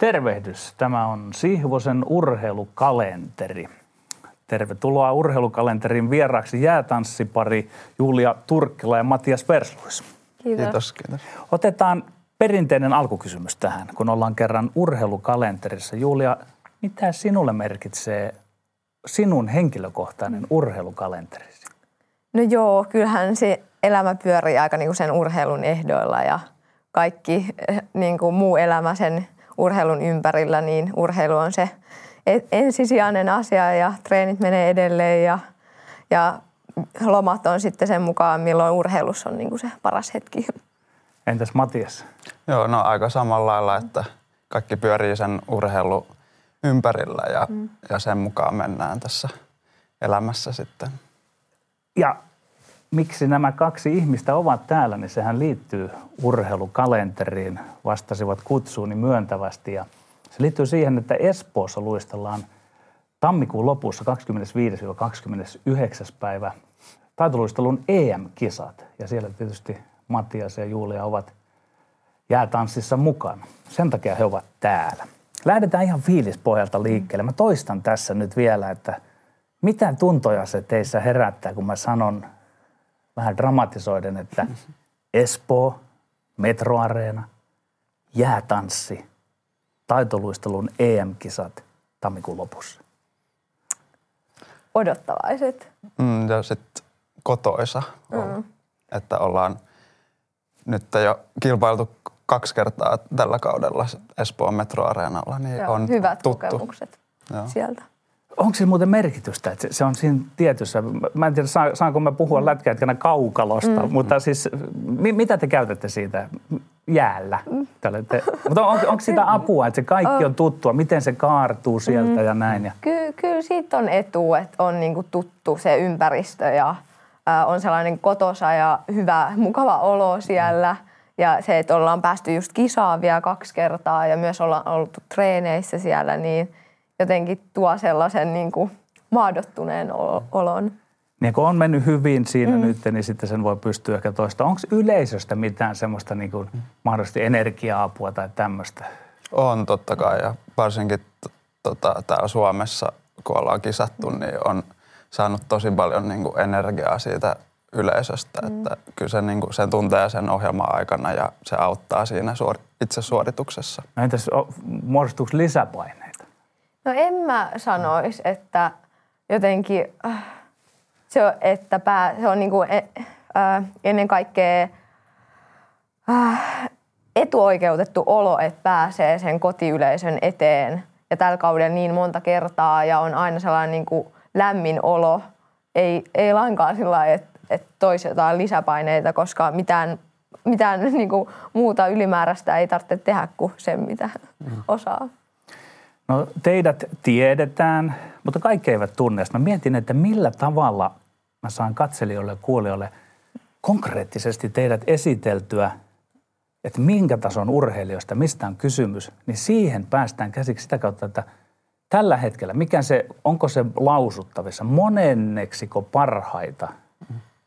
Tervehdys. Tämä on Sihvosen urheilukalenteri. Tervetuloa urheilukalenterin vieraaksi jäätanssipari Julia Turkkila ja Matias Versluis. Kiitos. Kiitos, kiitos. Otetaan perinteinen alkukysymys tähän, kun ollaan kerran urheilukalenterissa. Julia, mitä sinulle merkitsee sinun henkilökohtainen urheilukalenterisi? No joo, kyllähän se elämä pyörii aika niin kuin sen urheilun ehdoilla ja kaikki eh, niin kuin muu elämä sen urheilun ympärillä, niin urheilu on se e- ensisijainen asia ja treenit menee edelleen ja, ja lomat on sitten sen mukaan, milloin urheilussa on niin kuin se paras hetki. Entäs Matias? Joo, no aika samalla lailla, että kaikki pyörii sen urheilu ympärillä ja, mm. ja sen mukaan mennään tässä elämässä sitten. Ja miksi nämä kaksi ihmistä ovat täällä, niin sehän liittyy urheilukalenteriin. Vastasivat kutsuuni myöntävästi ja se liittyy siihen, että Espoossa luistellaan tammikuun lopussa 25-29. päivä taitoluistelun EM-kisat. Ja siellä tietysti Mattias ja Julia ovat jäätanssissa mukana. Sen takia he ovat täällä. Lähdetään ihan fiilispohjalta liikkeelle. Mä toistan tässä nyt vielä, että mitä tuntoja se teissä herättää, kun mä sanon vähän dramatisoiden, että Espoo, Metroareena, jäätanssi, taitoluistelun EM-kisat tammikuun lopussa. Odottavaiset. Mm, ja sitten kotoisa, mm. että ollaan nyt jo kilpailtu kaksi kertaa tällä kaudella Espoon metroareenalla, niin Joo, on hyvät tuttu. kokemukset Joo. sieltä. Onko se muuten merkitystä, että se- on siinä tietyssä, mä en tiedä saa- saanko mä puhua mm. lätkäjätkänä kaukalosta, mm. mutta siis mi, mitä te käytätte siitä jäällä? Mm. Olette, mutta on, onko sitä apua, että se kaikki on tuttua, miten se kaartuu sieltä mm. ja näin? Ja, Ky- kyllä siitä on etu, että on niinku tuttu se ympäristö ja ää, on sellainen kotosa ja hyvä, mukava olo siellä. Ja se, että ollaan päästy just kisaan vielä kaksi kertaa ja myös ollaan oltu treeneissä siellä, niin jotenkin tuo sellaisen niinku maadottuneen olo- olon. niin kun on mennyt hyvin siinä mm. nyt, niin sitten sen voi pystyä ehkä toista. Onko yleisöstä mitään semmoista niin kuin, mahdollisesti energia-apua tai tämmöistä? On totta kai ja varsinkin tota, täällä Suomessa, kun ollaan kisattu, niin on saanut tosi paljon niin kuin energiaa siitä yleisöstä. Mm. Että kyllä se, niin kuin, sen tuntee sen ohjelman aikana ja se auttaa siinä suor- itse suorituksessa. No entäs muodostuuko lisäpaineita? No en mä sanoisi, että jotenkin äh, se on, että pää, se on niinku, e- äh, ennen kaikkea äh, etuoikeutettu olo, että pääsee sen kotiyleisön eteen ja tällä kaudella niin monta kertaa ja on aina sellainen niinku lämmin olo. Ei, ei lainkaan sillä lailla, että, että toisi jotain lisäpaineita, koska mitään, mitään niinku muuta ylimääräistä ei tarvitse tehdä kuin sen, mitä osaa. No teidät tiedetään, mutta kaikki eivät tunne. Sitten Mä mietin, että millä tavalla mä saan katselijoille ja kuulijoille konkreettisesti teidät esiteltyä, että minkä tason urheilijoista, mistä on kysymys, niin siihen päästään käsiksi sitä kautta, että tällä hetkellä, mikä se, onko se lausuttavissa, monenneksiko parhaita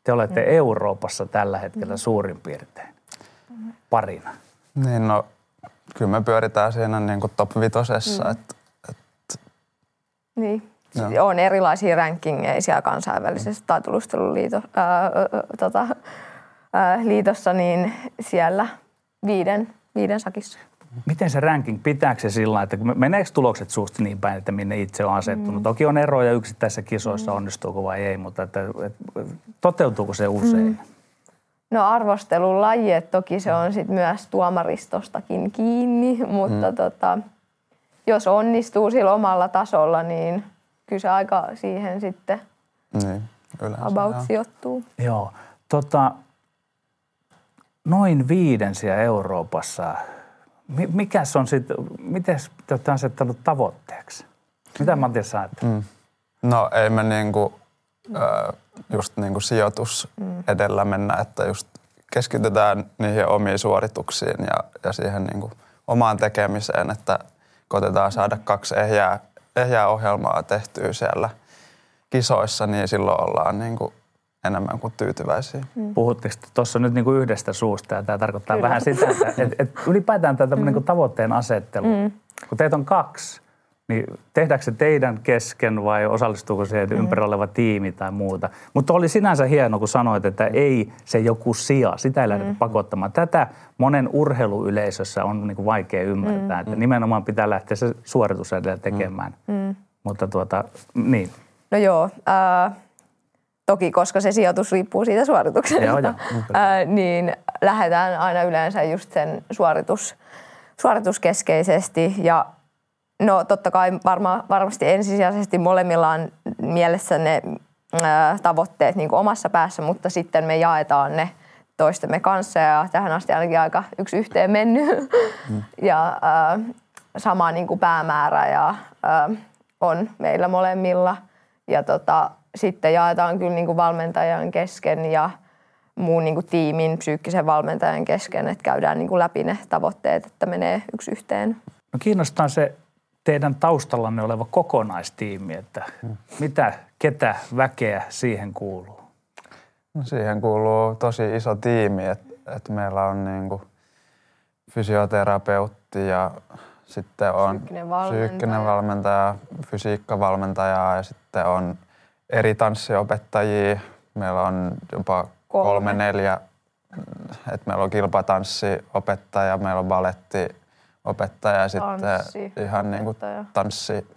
te olette Euroopassa tällä hetkellä suurin piirtein parina? Niin no, kyllä me pyöritään siinä niin kuin top vitosessa, mm. että Niin. Joo. On erilaisia rankingeja siellä kansainvälisessä taitoluisteluliito, ää, ää, tota, ää, liitossa, niin siellä viiden, viiden sakissa. Miten se ranking, pitääkö se sillä lailla, että kun meneekö tulokset suusta niin päin, että minne itse on asettunut? Mm. Toki on eroja yksittäisissä kisoissa, mm. onnistuuko vai ei, mutta että, että, toteutuuko se usein? Mm. No arvostelun laji, että toki se on sit myös tuomaristostakin kiinni, mutta mm. tota, jos onnistuu sillä omalla tasolla, niin kyllä se aika siihen sitten niin, yleensä. about joo. sijoittuu. Joo. Tota, noin viiden siellä Euroopassa. Mi- mikäs on sitten, miten te olette asettanut tavoitteeksi? Mitä Matias sä ajattelet? Mm. No ei me niinku, ö, just niinku sijoitus edellä mennä, että just keskitytään niihin omiin suorituksiin ja, ja siihen niinku omaan tekemiseen, että koitetaan saada kaksi ehjää, ehjää ohjelmaa tehtyä siellä kisoissa, niin silloin ollaan niinku enemmän kuin tyytyväisiä. Puhutteko te tuossa nyt niinku yhdestä suusta ja tämä tarkoittaa Kyllä. vähän sitä, että et, et ylipäätään tämä mm. niinku tavoitteen asettelu, mm. kun teitä on kaksi, niin tehdäänkö se teidän kesken vai osallistuuko se mm. ympärillä oleva tiimi tai muuta? Mutta oli sinänsä hieno, kun sanoit, että ei se joku sija, sitä ei lähdetä mm. pakottamaan. Tätä monen urheiluyleisössä on niin kuin vaikea ymmärtää, mm. että nimenomaan pitää lähteä se suoritus edellä tekemään. Mm. Mutta tuota, niin. No joo, äh, toki koska se sijoitus riippuu siitä suorituksesta, joo, joo. Äh, niin lähdetään aina yleensä just sen suoritus, suorituskeskeisesti ja No totta kai varma, varmasti ensisijaisesti molemmilla on mielessä ne ää, tavoitteet niin kuin omassa päässä, mutta sitten me jaetaan ne toistemme kanssa ja tähän asti ainakin aika yksi yhteen mennyt mm. ja ää, sama niin kuin päämäärä ja, ää, on meillä molemmilla ja tota, sitten jaetaan kyllä niin kuin valmentajan kesken ja muun niin kuin tiimin psyykkisen valmentajan kesken, että käydään niin kuin läpi ne tavoitteet, että menee yksi yhteen. No kiinnostaa se teidän taustallanne oleva kokonaistiimi, että mitä, ketä väkeä siihen kuuluu? No siihen kuuluu tosi iso tiimi, että, että meillä on niin kuin fysioterapeutti ja sitten on psyykkinen valmentaja. psyykkinen valmentaja, fysiikkavalmentaja ja sitten on eri tanssiopettajia. Meillä on jopa kolme, kolme neljä, että meillä on kilpatanssiopettaja, meillä on baletti opettaja ja sitten ihan niin kuin tanssi,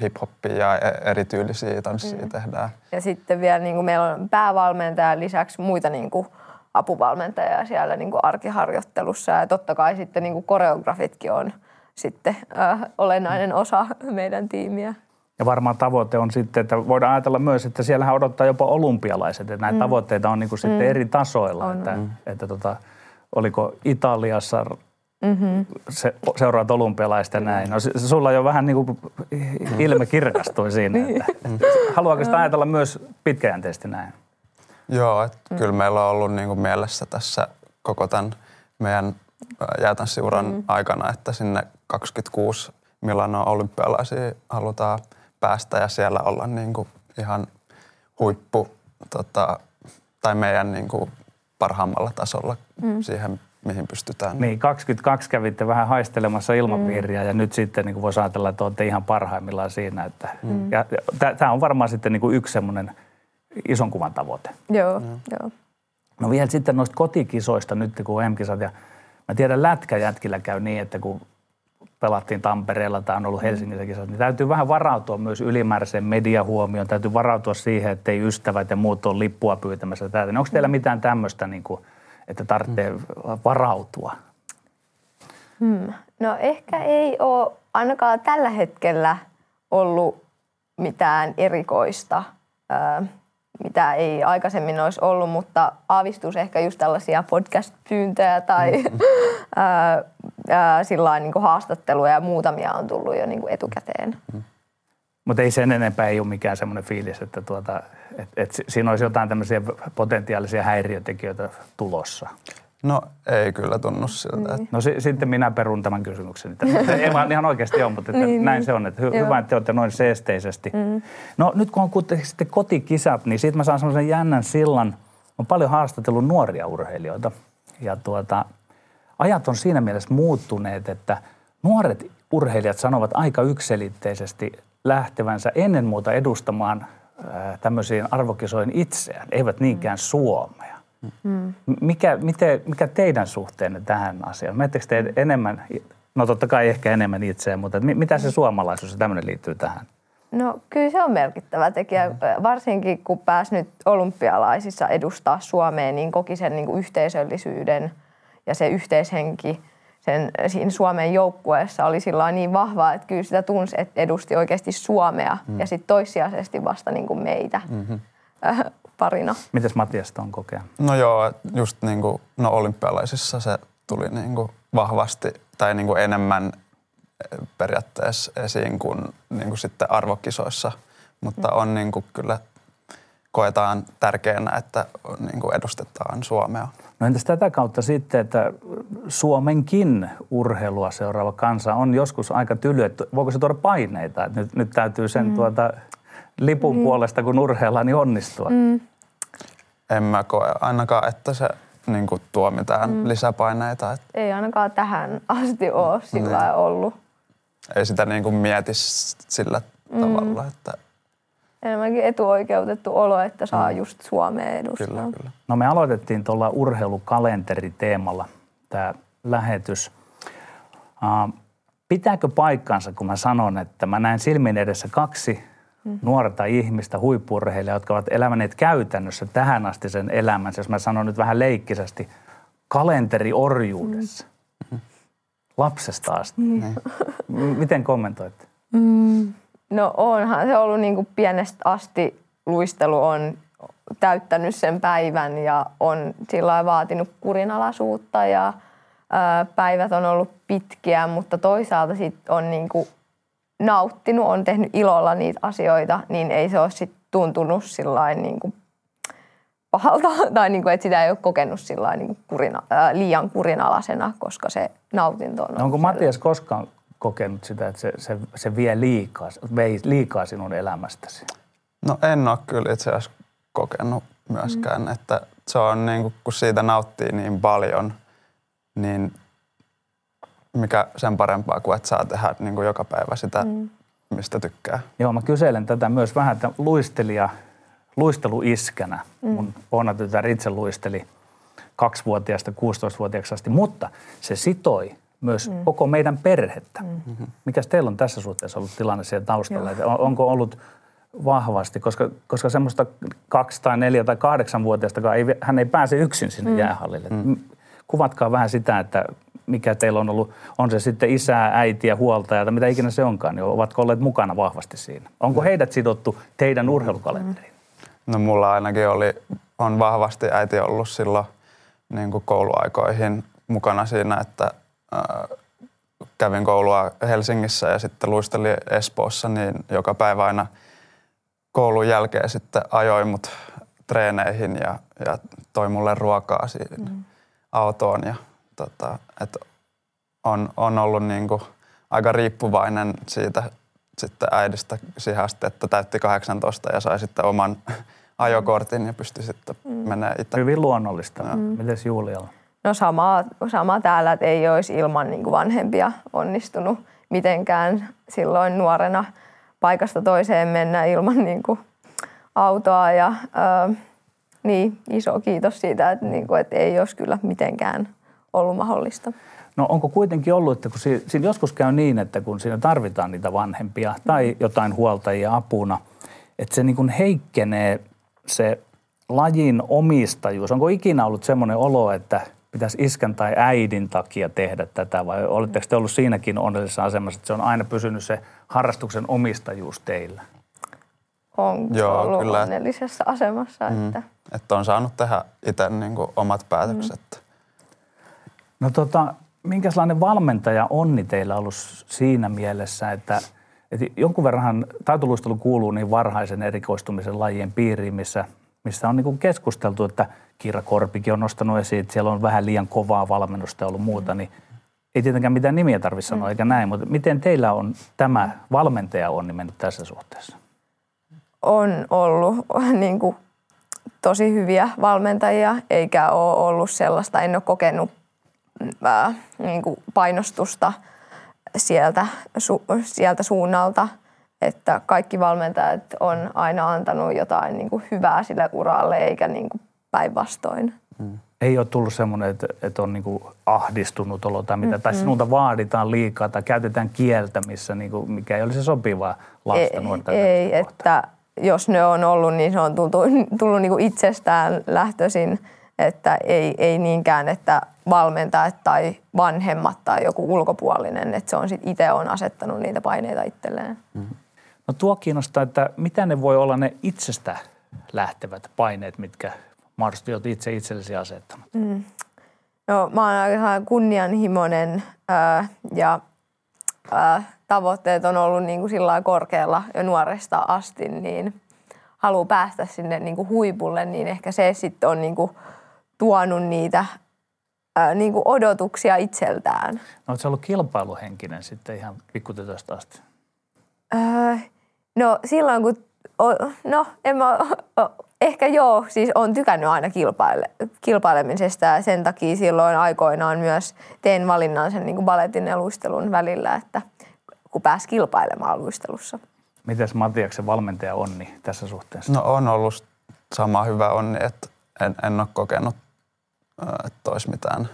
hip-hoppia ja e- erityylisiä tanssia mm. tehdään. Ja sitten vielä niin kuin meillä on päävalmentaja lisäksi muita niin kuin apuvalmentajia siellä niin kuin arkiharjoittelussa ja totta kai sitten niin kuin koreografitkin on sitten äh, olennainen mm. osa meidän tiimiä. Ja varmaan tavoite on sitten, että voidaan ajatella myös, että siellähän odottaa jopa olympialaiset, että näitä mm. tavoitteita on niin kuin sitten mm. eri tasoilla. On. Että, mm. että tota, oliko Italiassa mm-hmm. se, seuraat olympialaista mm-hmm. näin. No sulla jo vähän niin kuin ilme kirkastui siinä. Että, niin. haluaako sitä ajatella myös pitkäjänteisesti näin? Joo, että mm. kyllä meillä on ollut niin kuin mielessä tässä koko tämän meidän jäätanssiuran mm. aikana, että sinne 26 Milano olympialaisia halutaan päästä ja siellä olla niin kuin ihan huippu tota, tai meidän niin kuin parhaimmalla tasolla mm. siihen mihin pystytään. Niin, 22 kävitte vähän haistelemassa ilmapiiriä mm. ja nyt sitten niin voisi ajatella, että olette ihan parhaimmillaan siinä. Että, mm. ja, tämä on varmaan sitten niin kuin yksi semmoinen ison kuvan tavoite. Joo, mm. joo. No vielä sitten noista kotikisoista nyt, kun M-kisat ja mä tiedän lätkäjätkillä käy niin, että kun pelattiin Tampereella tai on ollut mm. Helsingissä kisat, niin täytyy vähän varautua myös ylimääräiseen mediahuomioon. Täytyy varautua siihen, että ei ystävät ja muut ole lippua pyytämässä täältä. Niin onko teillä mm. mitään tämmöistä niin kuin – että tarvitsee mm. varautua? Hmm. No ehkä ei ole ainakaan tällä hetkellä ollut mitään erikoista, mitä ei aikaisemmin olisi ollut, mutta aavistus ehkä just tällaisia podcast-pyyntöjä tai mm. sillä niin haastatteluja ja muutamia on tullut jo niin kuin etukäteen. Mm. Mutta ei sen enempää ei ole mikään semmoinen fiilis, että tuota, et, et siinä olisi jotain tämmöisiä potentiaalisia häiriötekijöitä tulossa. No ei kyllä tunnu siltä. Niin. No si- sitten minä perun tämän kysymyksen. ei vaan ihan oikeasti on, mutta että niin, näin niin. se on. Että hy- hyvä, että te olette noin seesteisesti. Mm. No nyt kun on kuitenkin sitten kotikisat, niin siitä mä saan semmoisen jännän sillan. On paljon haastatellut nuoria urheilijoita. Ja tuota, ajat on siinä mielessä muuttuneet, että nuoret urheilijat sanovat aika ykselitteisesti lähtevänsä ennen muuta edustamaan tämmöisiin arvokisoihin itseään, eivät niinkään Suomea. Mm. Mikä, miten, mikä teidän suhteenne tähän asiaan? Miettekö te enemmän, no totta kai ehkä enemmän itseään, mutta mitä se suomalaisuus ja tämmöinen liittyy tähän? No kyllä se on merkittävä tekijä, mm. varsinkin kun pääsi nyt olympialaisissa edustaa Suomea, niin koki sen niin kuin yhteisöllisyyden ja se yhteishenki – sen, siinä Suomen joukkueessa oli sillä niin vahvaa, että kyllä sitä tunsi, että edusti oikeasti Suomea mm. ja sitten toissijaisesti vasta niin kuin meitä mm-hmm. äh, parina. Mites Matias on kokea? No joo, just niin kuin, no olympialaisissa se tuli niin kuin vahvasti tai niin kuin enemmän eh, periaatteessa esiin kuin, niin kuin sitten arvokisoissa, mutta mm. on niin kuin kyllä koetaan tärkeänä, että niin kuin edustetaan Suomea. No entäs tätä kautta sitten, että Suomenkin urheilua seuraava kansa on joskus aika tyly, että voiko se tuoda paineita, että nyt, nyt täytyy sen mm. tuota, lipun mm. puolesta, kun urheillaan, niin onnistua? Mm. En mä koe ainakaan, että se niin kuin, tuo mitään mm. lisäpaineita. Että... Ei ainakaan tähän asti ole sillä niin. ollut. ei sitä niin kuin mieti sillä mm. tavalla, että enemmänkin etuoikeutettu olo, että saa mm. just Suomeen edustaa. Kyllä, kyllä. No me aloitettiin tuolla urheilukalenteriteemalla tämä lähetys. Uh, pitääkö paikkansa, kun mä sanon, että mä näen silmin edessä kaksi mm. nuorta ihmistä, huippurheilijaa, jotka ovat elämäneet käytännössä tähän asti sen elämänsä, jos mä sanon nyt vähän leikkisesti, kalenteriorjuudessa. Mm. Lapsesta asti. Mm. Miten kommentoitte? Mm. No onhan se ollut niin kuin pienestä asti luistelu on täyttänyt sen päivän ja on sillä vaatinut kurinalaisuutta ja ää, päivät on ollut pitkiä, mutta toisaalta sit on niin kuin nauttinut, on tehnyt ilolla niitä asioita, niin ei se ole sit tuntunut sillain niin kuin pahalta tai niin kuin, että sitä ei ole kokenut sillain niin kuin kurina, ää, liian kurinalaisena, koska se nautinto on no Onko Matias koskaan kokenut sitä, että se, se, se vie liikaa, vei liikaa sinun elämästäsi? No en ole kyllä itse asiassa kokenut myöskään, mm. että se on niin kuin, kun siitä nauttii niin paljon, niin mikä sen parempaa kuin että saa tehdä niin kuin joka päivä sitä, mm. mistä tykkää. Joo, mä kyselen tätä myös vähän, että luistelija, luisteluiskänä. Mm. Mun Oona tytär itse luisteli kaksivuotiaasta 16-vuotiaaksi asti, mutta se sitoi myös mm. koko meidän perhettä. Mm. Mikäs teillä on tässä suhteessa ollut tilanne siellä taustalla? On, onko ollut vahvasti, koska, koska semmoista kaksi tai neljä tai kahdeksan vuotiaista ei, hän ei pääse yksin sinne mm. jäähallille. Mm. Kuvatkaa vähän sitä, että mikä teillä on ollut, on se sitten isää, äitiä, huoltaja tai mitä ikinä se onkaan, niin ovatko olleet mukana vahvasti siinä? Onko mm. heidät sidottu teidän urheilukalenteriin? No mulla ainakin oli, on vahvasti äiti ollut silloin niin kuin kouluaikoihin mukana siinä, että kävin koulua Helsingissä ja sitten luistelin Espoossa, niin joka päivä aina koulun jälkeen sitten ajoi mut treeneihin ja, ja toi mulle ruokaa siihen mm. autoon. Ja, tota, et on, on ollut niinku aika riippuvainen siitä sitten äidistä siihen asti, että täytti 18 ja sai sitten oman ajokortin ja pystyi sitten mm. menemään itse. Hyvin luonnollista. Mm. Mites Julialla? No sama, sama täällä, että ei olisi ilman niin kuin vanhempia onnistunut mitenkään silloin nuorena paikasta toiseen mennä ilman niin kuin autoa. Ja, ää, niin, iso kiitos siitä, että, niin kuin, että ei olisi kyllä mitenkään ollut mahdollista. No onko kuitenkin ollut, että kun siinä joskus käy niin, että kun siinä tarvitaan niitä vanhempia tai jotain huoltajia apuna, että se niin kuin heikkenee se lajin omistajuus. Onko ikinä ollut semmoinen olo, että pitäisi iskän tai äidin takia tehdä tätä vai oletteko te ollut siinäkin onnellisessa asemassa, että se on aina pysynyt se harrastuksen omistajuus teillä? On Joo, ollut kyllä. onnellisessa asemassa. Mm. Että... että on saanut tehdä itse niin kuin omat päätökset. Mm. No tota, minkälainen valmentaja onni teillä ollut siinä mielessä, että, että jonkun verran taitoluistelu kuuluu niin varhaisen erikoistumisen lajien piiriin, missä, missä on niin kuin keskusteltu, että – Kiira Korpikin on nostanut esiin, että siellä on vähän liian kovaa valmennusta ollut muuta, niin ei tietenkään mitään nimiä tarvitse sanoa, mm. eikä näin, mutta miten teillä on tämä valmentaja on mennyt tässä suhteessa? On ollut niin kuin, tosi hyviä valmentajia, eikä ole ollut sellaista, en ole kokenut ää, niin kuin painostusta sieltä, su, sieltä suunnalta, että kaikki valmentajat on aina antanut jotain niin kuin hyvää sille uralle, eikä niin kuin päinvastoin. Mm. Ei ole tullut semmoinen, että, että on niin ahdistunut olo tai mitä, mm-hmm. tai sinulta vaaditaan liikaa tai käytetään kieltä, missä niin kuin, mikä ei olisi sopivaa lasta, nuorta. Ei, että jos ne on ollut, niin se on tullut, tullut niin kuin itsestään lähtöisin, että ei, ei niinkään, että valmentajat tai vanhemmat tai joku ulkopuolinen, että se on sitten itse on asettanut niitä paineita itselleen. Mm-hmm. No tuo kiinnostaa, että mitä ne voi olla ne itsestä lähtevät paineet, mitkä mahdollisesti olet itse itsellesi asettanut? Mm. No mä oon aika kunnianhimoinen ää, ja ää, tavoitteet on ollut niin kuin sillä korkealla jo nuoresta asti, niin haluaa päästä sinne niin kuin huipulle, niin ehkä se sitten on niin kuin tuonut niitä ää, niin kuin odotuksia itseltään. No oletko ollut kilpailuhenkinen sitten ihan pikkutytöstä asti? Öö, no silloin kun, no en mä Ehkä joo, siis on tykännyt aina kilpaile, kilpailemisesta ja sen takia silloin aikoinaan myös teen valinnan sen niin kuin baletin ja luistelun välillä, että kun pääsi kilpailemaan luistelussa. Mites Matiaksen valmentaja Onni tässä suhteessa? No on ollut sama hyvä onni, että en, en ole kokenut, että olisi mitään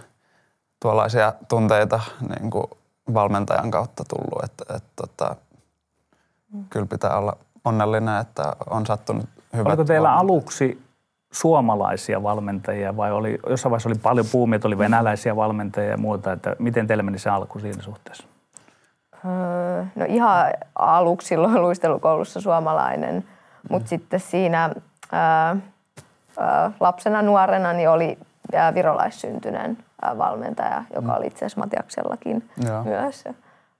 tuollaisia tunteita niin kuin valmentajan kautta tullut. Että, että, että, mm. Kyllä pitää olla onnellinen, että on sattunut hyvät Oliko teillä valmentajat. aluksi suomalaisia valmentajia vai oli, jossain vaiheessa oli paljon puumia, että oli venäläisiä valmentajia ja muuta, että miten teillä meni se alku siinä suhteessa? Öö, no ihan aluksi silloin luistelukoulussa suomalainen, mm. mutta sitten siinä ää, ää, lapsena nuorena niin oli ää, valmentaja, joka mm. oli itse asiassa Matiaksellakin Joo. myös.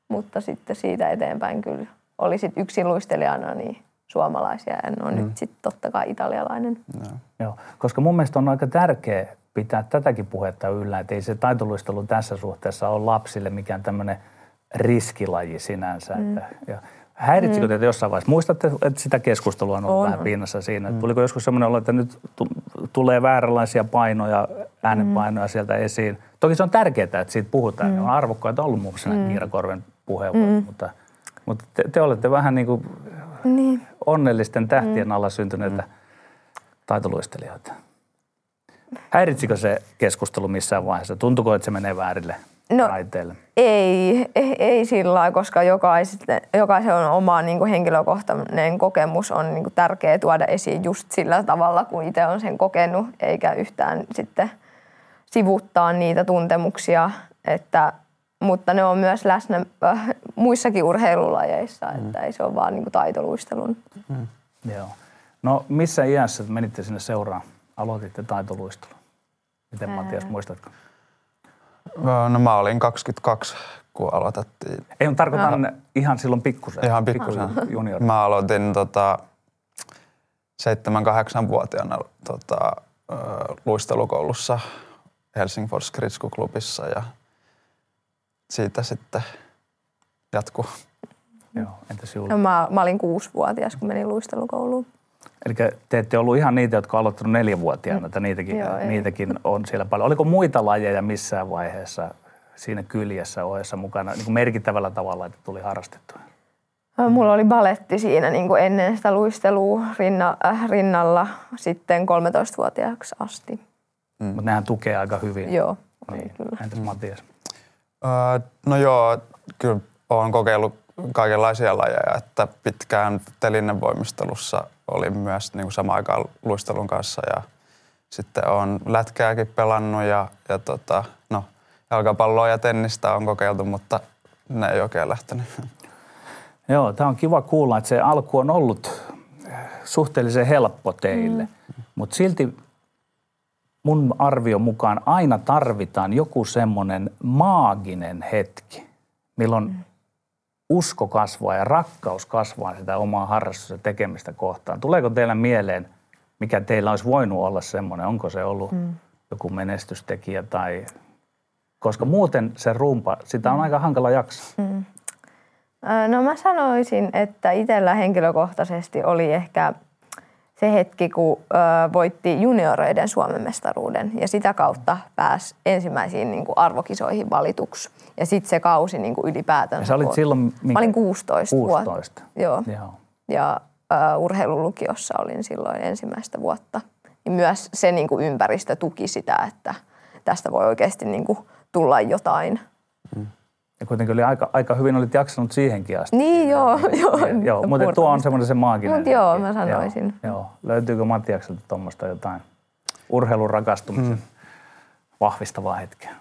Mutta sitten siitä eteenpäin kyllä oli sit yksin luistelijana niin suomalaisia ja no mm. nyt sitten totta kai italialainen. Joo. Joo, koska mun mielestä on aika tärkeä pitää tätäkin puhetta yllä, että ei se taitoluistelu tässä suhteessa ole lapsille mikään tämmöinen riskilaji sinänsä. Mm. Että, ja häiritsikö mm. teitä jossain vaiheessa? Muistatte, että sitä keskustelua on ollut On. vähän pinnassa siinä. Mm. Tuliko joskus semmoinen olo, että nyt tu- tulee vääränlaisia painoja, äänenpainoja mm. sieltä esiin? Toki se on tärkeää, että siitä puhutaan. Mm. Ne on arvokkaita ollut muun muassa mm. Kiira Korven puheenvuorot, mm. mutta, mutta te, te olette vähän niin kuin Niin. onnellisten tähtien alla syntyneitä taitoluistelijoita. Häiritsikö se keskustelu missään vaiheessa? Tuntuko, että se menee väärille No, raiteille? Ei, ei, ei sillä lailla, koska jokaisen, jokaisen on oma niin kuin henkilökohtainen kokemus on niin kuin tärkeää tuoda esiin just sillä tavalla, kun itse on sen kokenut, eikä yhtään sitten sivuttaa niitä tuntemuksia, että, mutta ne on myös läsnä äh, muissakin urheilulajeissa, että ei se ole vaan niin kuin taitoluistelun. Joo. No missä iässä menitte sinne seuraan? Aloititte taitoluistelun. Miten Matias, muistatko? No mä olin 22, kun aloitettiin. Ei, on tarkoitan no. ihan silloin pikkusen. Ihan pikkusen. Juniori. Mä aloitin tota, 7-8-vuotiaana tota, ö, luistelukoulussa Helsingfors Kritsko-klubissa ja siitä sitten jatkuu. Joo, entäs? No, mä, mä olin kuusivuotias, kun menin luistelukouluun. Eli te ette ollut ihan niitä, jotka on aloittanut neljävuotiaana, että niitäkin, Joo, ei. niitäkin on siellä paljon. Oliko muita lajeja missään vaiheessa siinä kyljessä ohessa mukana niin kuin merkittävällä tavalla, että tuli harrastettua? Mulla oli baletti siinä niin kuin ennen sitä luistelua rinna, äh, rinnalla sitten 13-vuotiaaksi asti. Mm. Mutta nehän tukee aika hyvin. Joo, oli Niin. kyllä. Entäs Matias? Öö, no joo, kyllä olen kokeillut kaikenlaisia lajeja, että pitkään telinevoimistelussa oli myös niin kuin samaan aikaan luistelun kanssa ja sitten on lätkääkin pelannut ja, ja tota, no, jalkapalloa ja tennistä on kokeiltu, mutta ne ei oikein lähtenyt. Joo, tämä on kiva kuulla, että se alku on ollut suhteellisen helppo teille, mm. mutta silti mun arvion mukaan aina tarvitaan joku semmoinen maaginen hetki, milloin mm. usko kasvaa ja rakkaus kasvaa sitä omaa harrastusta tekemistä kohtaan. Tuleeko teillä mieleen, mikä teillä olisi voinut olla semmoinen? Onko se ollut mm. joku menestystekijä tai... Koska muuten se rumpa, sitä on aika hankala jaksaa. Mm. No mä sanoisin, että itsellä henkilökohtaisesti oli ehkä se hetki, kun ö, voitti junioreiden Suomen mestaruuden ja sitä kautta pääsi ensimmäisiin niin kuin arvokisoihin valituksi. Ja sitten se kausi niin kuin ylipäätänsä. Ja sä olit silloin minkä- Mä olin 16, 16. vuotta. Joo. Joo. Ja ö, urheilulukiossa olin silloin ensimmäistä vuotta. Ja myös se niin kuin ympäristö tuki sitä, että tästä voi oikeasti niin kuin tulla jotain. Ja kuitenkin oli aika, aika hyvin olit jaksanut siihenkin asti. Niin, joo. joo, joo mutta tuo on semmoinen se maaginen. Mut joo, mä sanoisin. Joo, joo. Löytyykö Matiakselta tuommoista jotain urheilun rakastumisen mm. vahvistavaa hetkeä?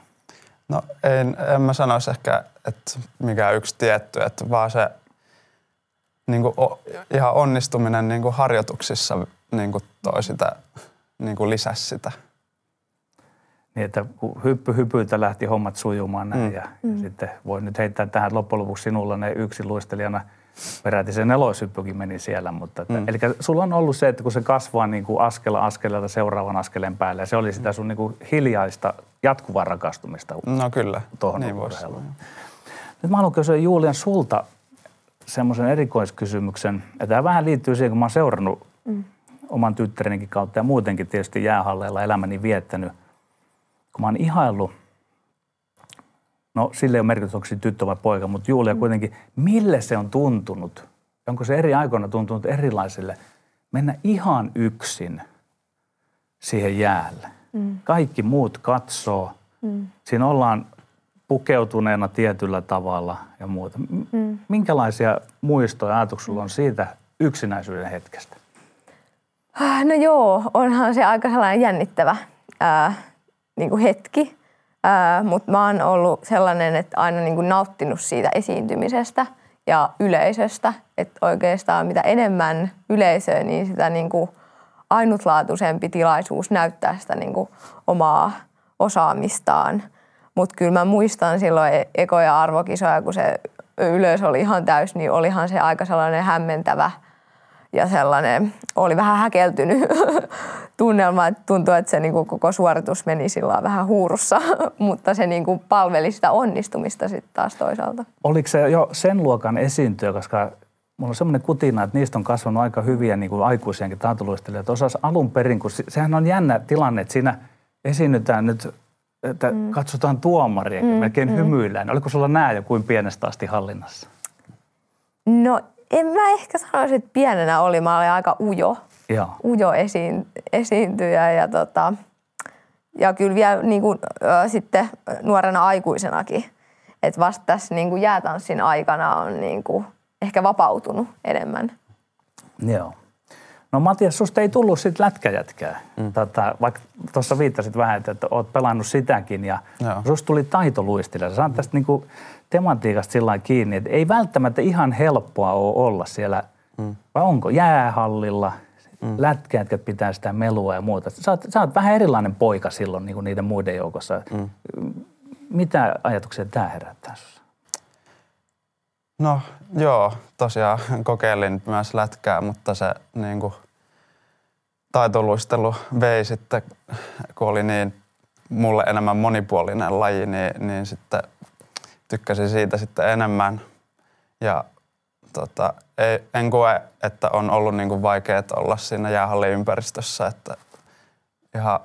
No en, en mä sanoisi ehkä, että mikä yksi tietty, että vaan se niin kuin, o, ihan onnistuminen niin kuin harjoituksissa niin kuin toi sitä, niin kuin lisäsi sitä. Niin, että kun hyppy hypyltä lähti hommat sujumaan näin mm. ja, ja sitten voi nyt heittää tähän loppujen lopuksi sinulla ne yksin luistelijana peräti se neloshyppykin meni siellä. Mutta että, mm. Eli sulla on ollut se, että kun se kasvaa niin kuin askel askeleelta seuraavan askeleen päälle ja se oli sitä sun niin kuin hiljaista jatkuvaa rakastumista No kyllä, tuohon niin voisi. Nyt mä haluan kysyä Julian sulta semmoisen erikoiskysymyksen. Ja tämä vähän liittyy siihen, kun mä oon seurannut mm. oman tyttärenikin kautta ja muutenkin tietysti jäähalleilla elämäni viettänyt. Mä oon ihaillut no sille ei ole merkitystä, onko se tyttö vai poika, mutta Julia kuitenkin, mille se on tuntunut? Onko se eri aikoina tuntunut erilaisille mennä ihan yksin siihen jäälle? Mm. Kaikki muut katsoo. Mm. Siinä ollaan pukeutuneena tietyllä tavalla ja muuta. Mm. Minkälaisia muistoja ajatuksia on siitä yksinäisyyden hetkestä? Ah, no joo, onhan se aika sellainen jännittävä ää, niin kuin hetki, mutta mä oon ollut sellainen, että aina niin kuin nauttinut siitä esiintymisestä ja yleisöstä. Että oikeastaan mitä enemmän yleisöä, niin sitä niin kuin ainutlaatuisempi tilaisuus näyttää sitä niin kuin omaa osaamistaan. Mutta kyllä mä muistan silloin e-, ekoja arvokisoja, kun se yleisö oli ihan täys, niin olihan se aika sellainen hämmentävä – ja sellainen, oli vähän häkeltynyt tunnelma, että tuntui, että se niin kuin koko suoritus meni sillä vähän huurussa, mutta se niin kuin palveli sitä onnistumista sitten taas toisaalta. Oliko se jo sen luokan esiintyjä, koska mulla on semmoinen kutina, että niistä on kasvanut aika hyviä niin kuin aikuisiakin taitoluistelijoita. Osas alun perin, kun sehän on jännä tilanne, että siinä esiinnytään nyt, että mm. katsotaan tuomaria, mm, melkein mm. hymyillään. Oliko sulla nämä jo kuin pienestä asti hallinnassa? No en mä ehkä sanoisi, että pienenä oli. Mä olin aika ujo, Joo. ujo esiin, esiintyjä ja, tota, ja kyllä vielä niin kuin, ö, sitten nuorena aikuisenakin. Että vasta tässä niin kuin jäätanssin aikana on niin kuin ehkä vapautunut enemmän. Joo. No Matias, susta ei tullut sitten lätkäjätkää. Mm. Tota, vaikka tuossa viittasit vähän, että oot pelannut sitäkin ja Joo. susta tuli taitoluistelija. Sä saat tästä niinku tematiikasta sillä kiinni, että ei välttämättä ihan helppoa ole olla siellä, mm. vai onko, jäähallilla, mm. lätkäjätkät pitää sitä melua ja muuta. Sä oot, sä oot vähän erilainen poika silloin niin kuin niiden muiden joukossa. Mm. Mitä ajatuksia tämä herättää? No joo, tosiaan kokeilin myös lätkää, mutta se niin kuin, taitoluistelu vei sitten, kun oli niin mulle enemmän monipuolinen laji, niin, niin sitten tykkäsin siitä sitten enemmän. Ja tota, ei, en koe, että on ollut niin kuin vaikea olla siinä jäähalliympäristössä, että ihan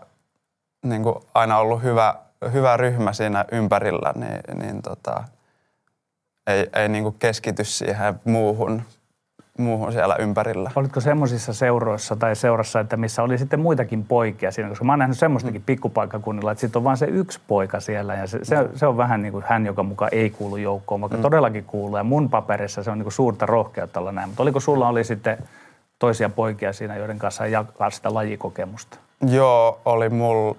niin kuin aina ollut hyvä, hyvä ryhmä siinä ympärillä, niin, niin tota, ei, ei niin kuin keskity siihen muuhun, muuhun siellä ympärillä. Olitko semmoisissa seuroissa tai seurassa, että missä oli sitten muitakin poikia siinä? Koska mä oon nähnyt semmoistakin mm. pikkupaikkakunnilla, että sitten on vain se yksi poika siellä ja se, se, se on vähän niin kuin hän, joka mukaan ei kuulu joukkoon, vaikka mm. todellakin kuuluu. Ja mun paperissa se on niin kuin suurta rohkeutta olla näin. Mutta oliko sulla oli sitten toisia poikia siinä, joiden kanssa jakaa sitä lajikokemusta? Joo, oli mulla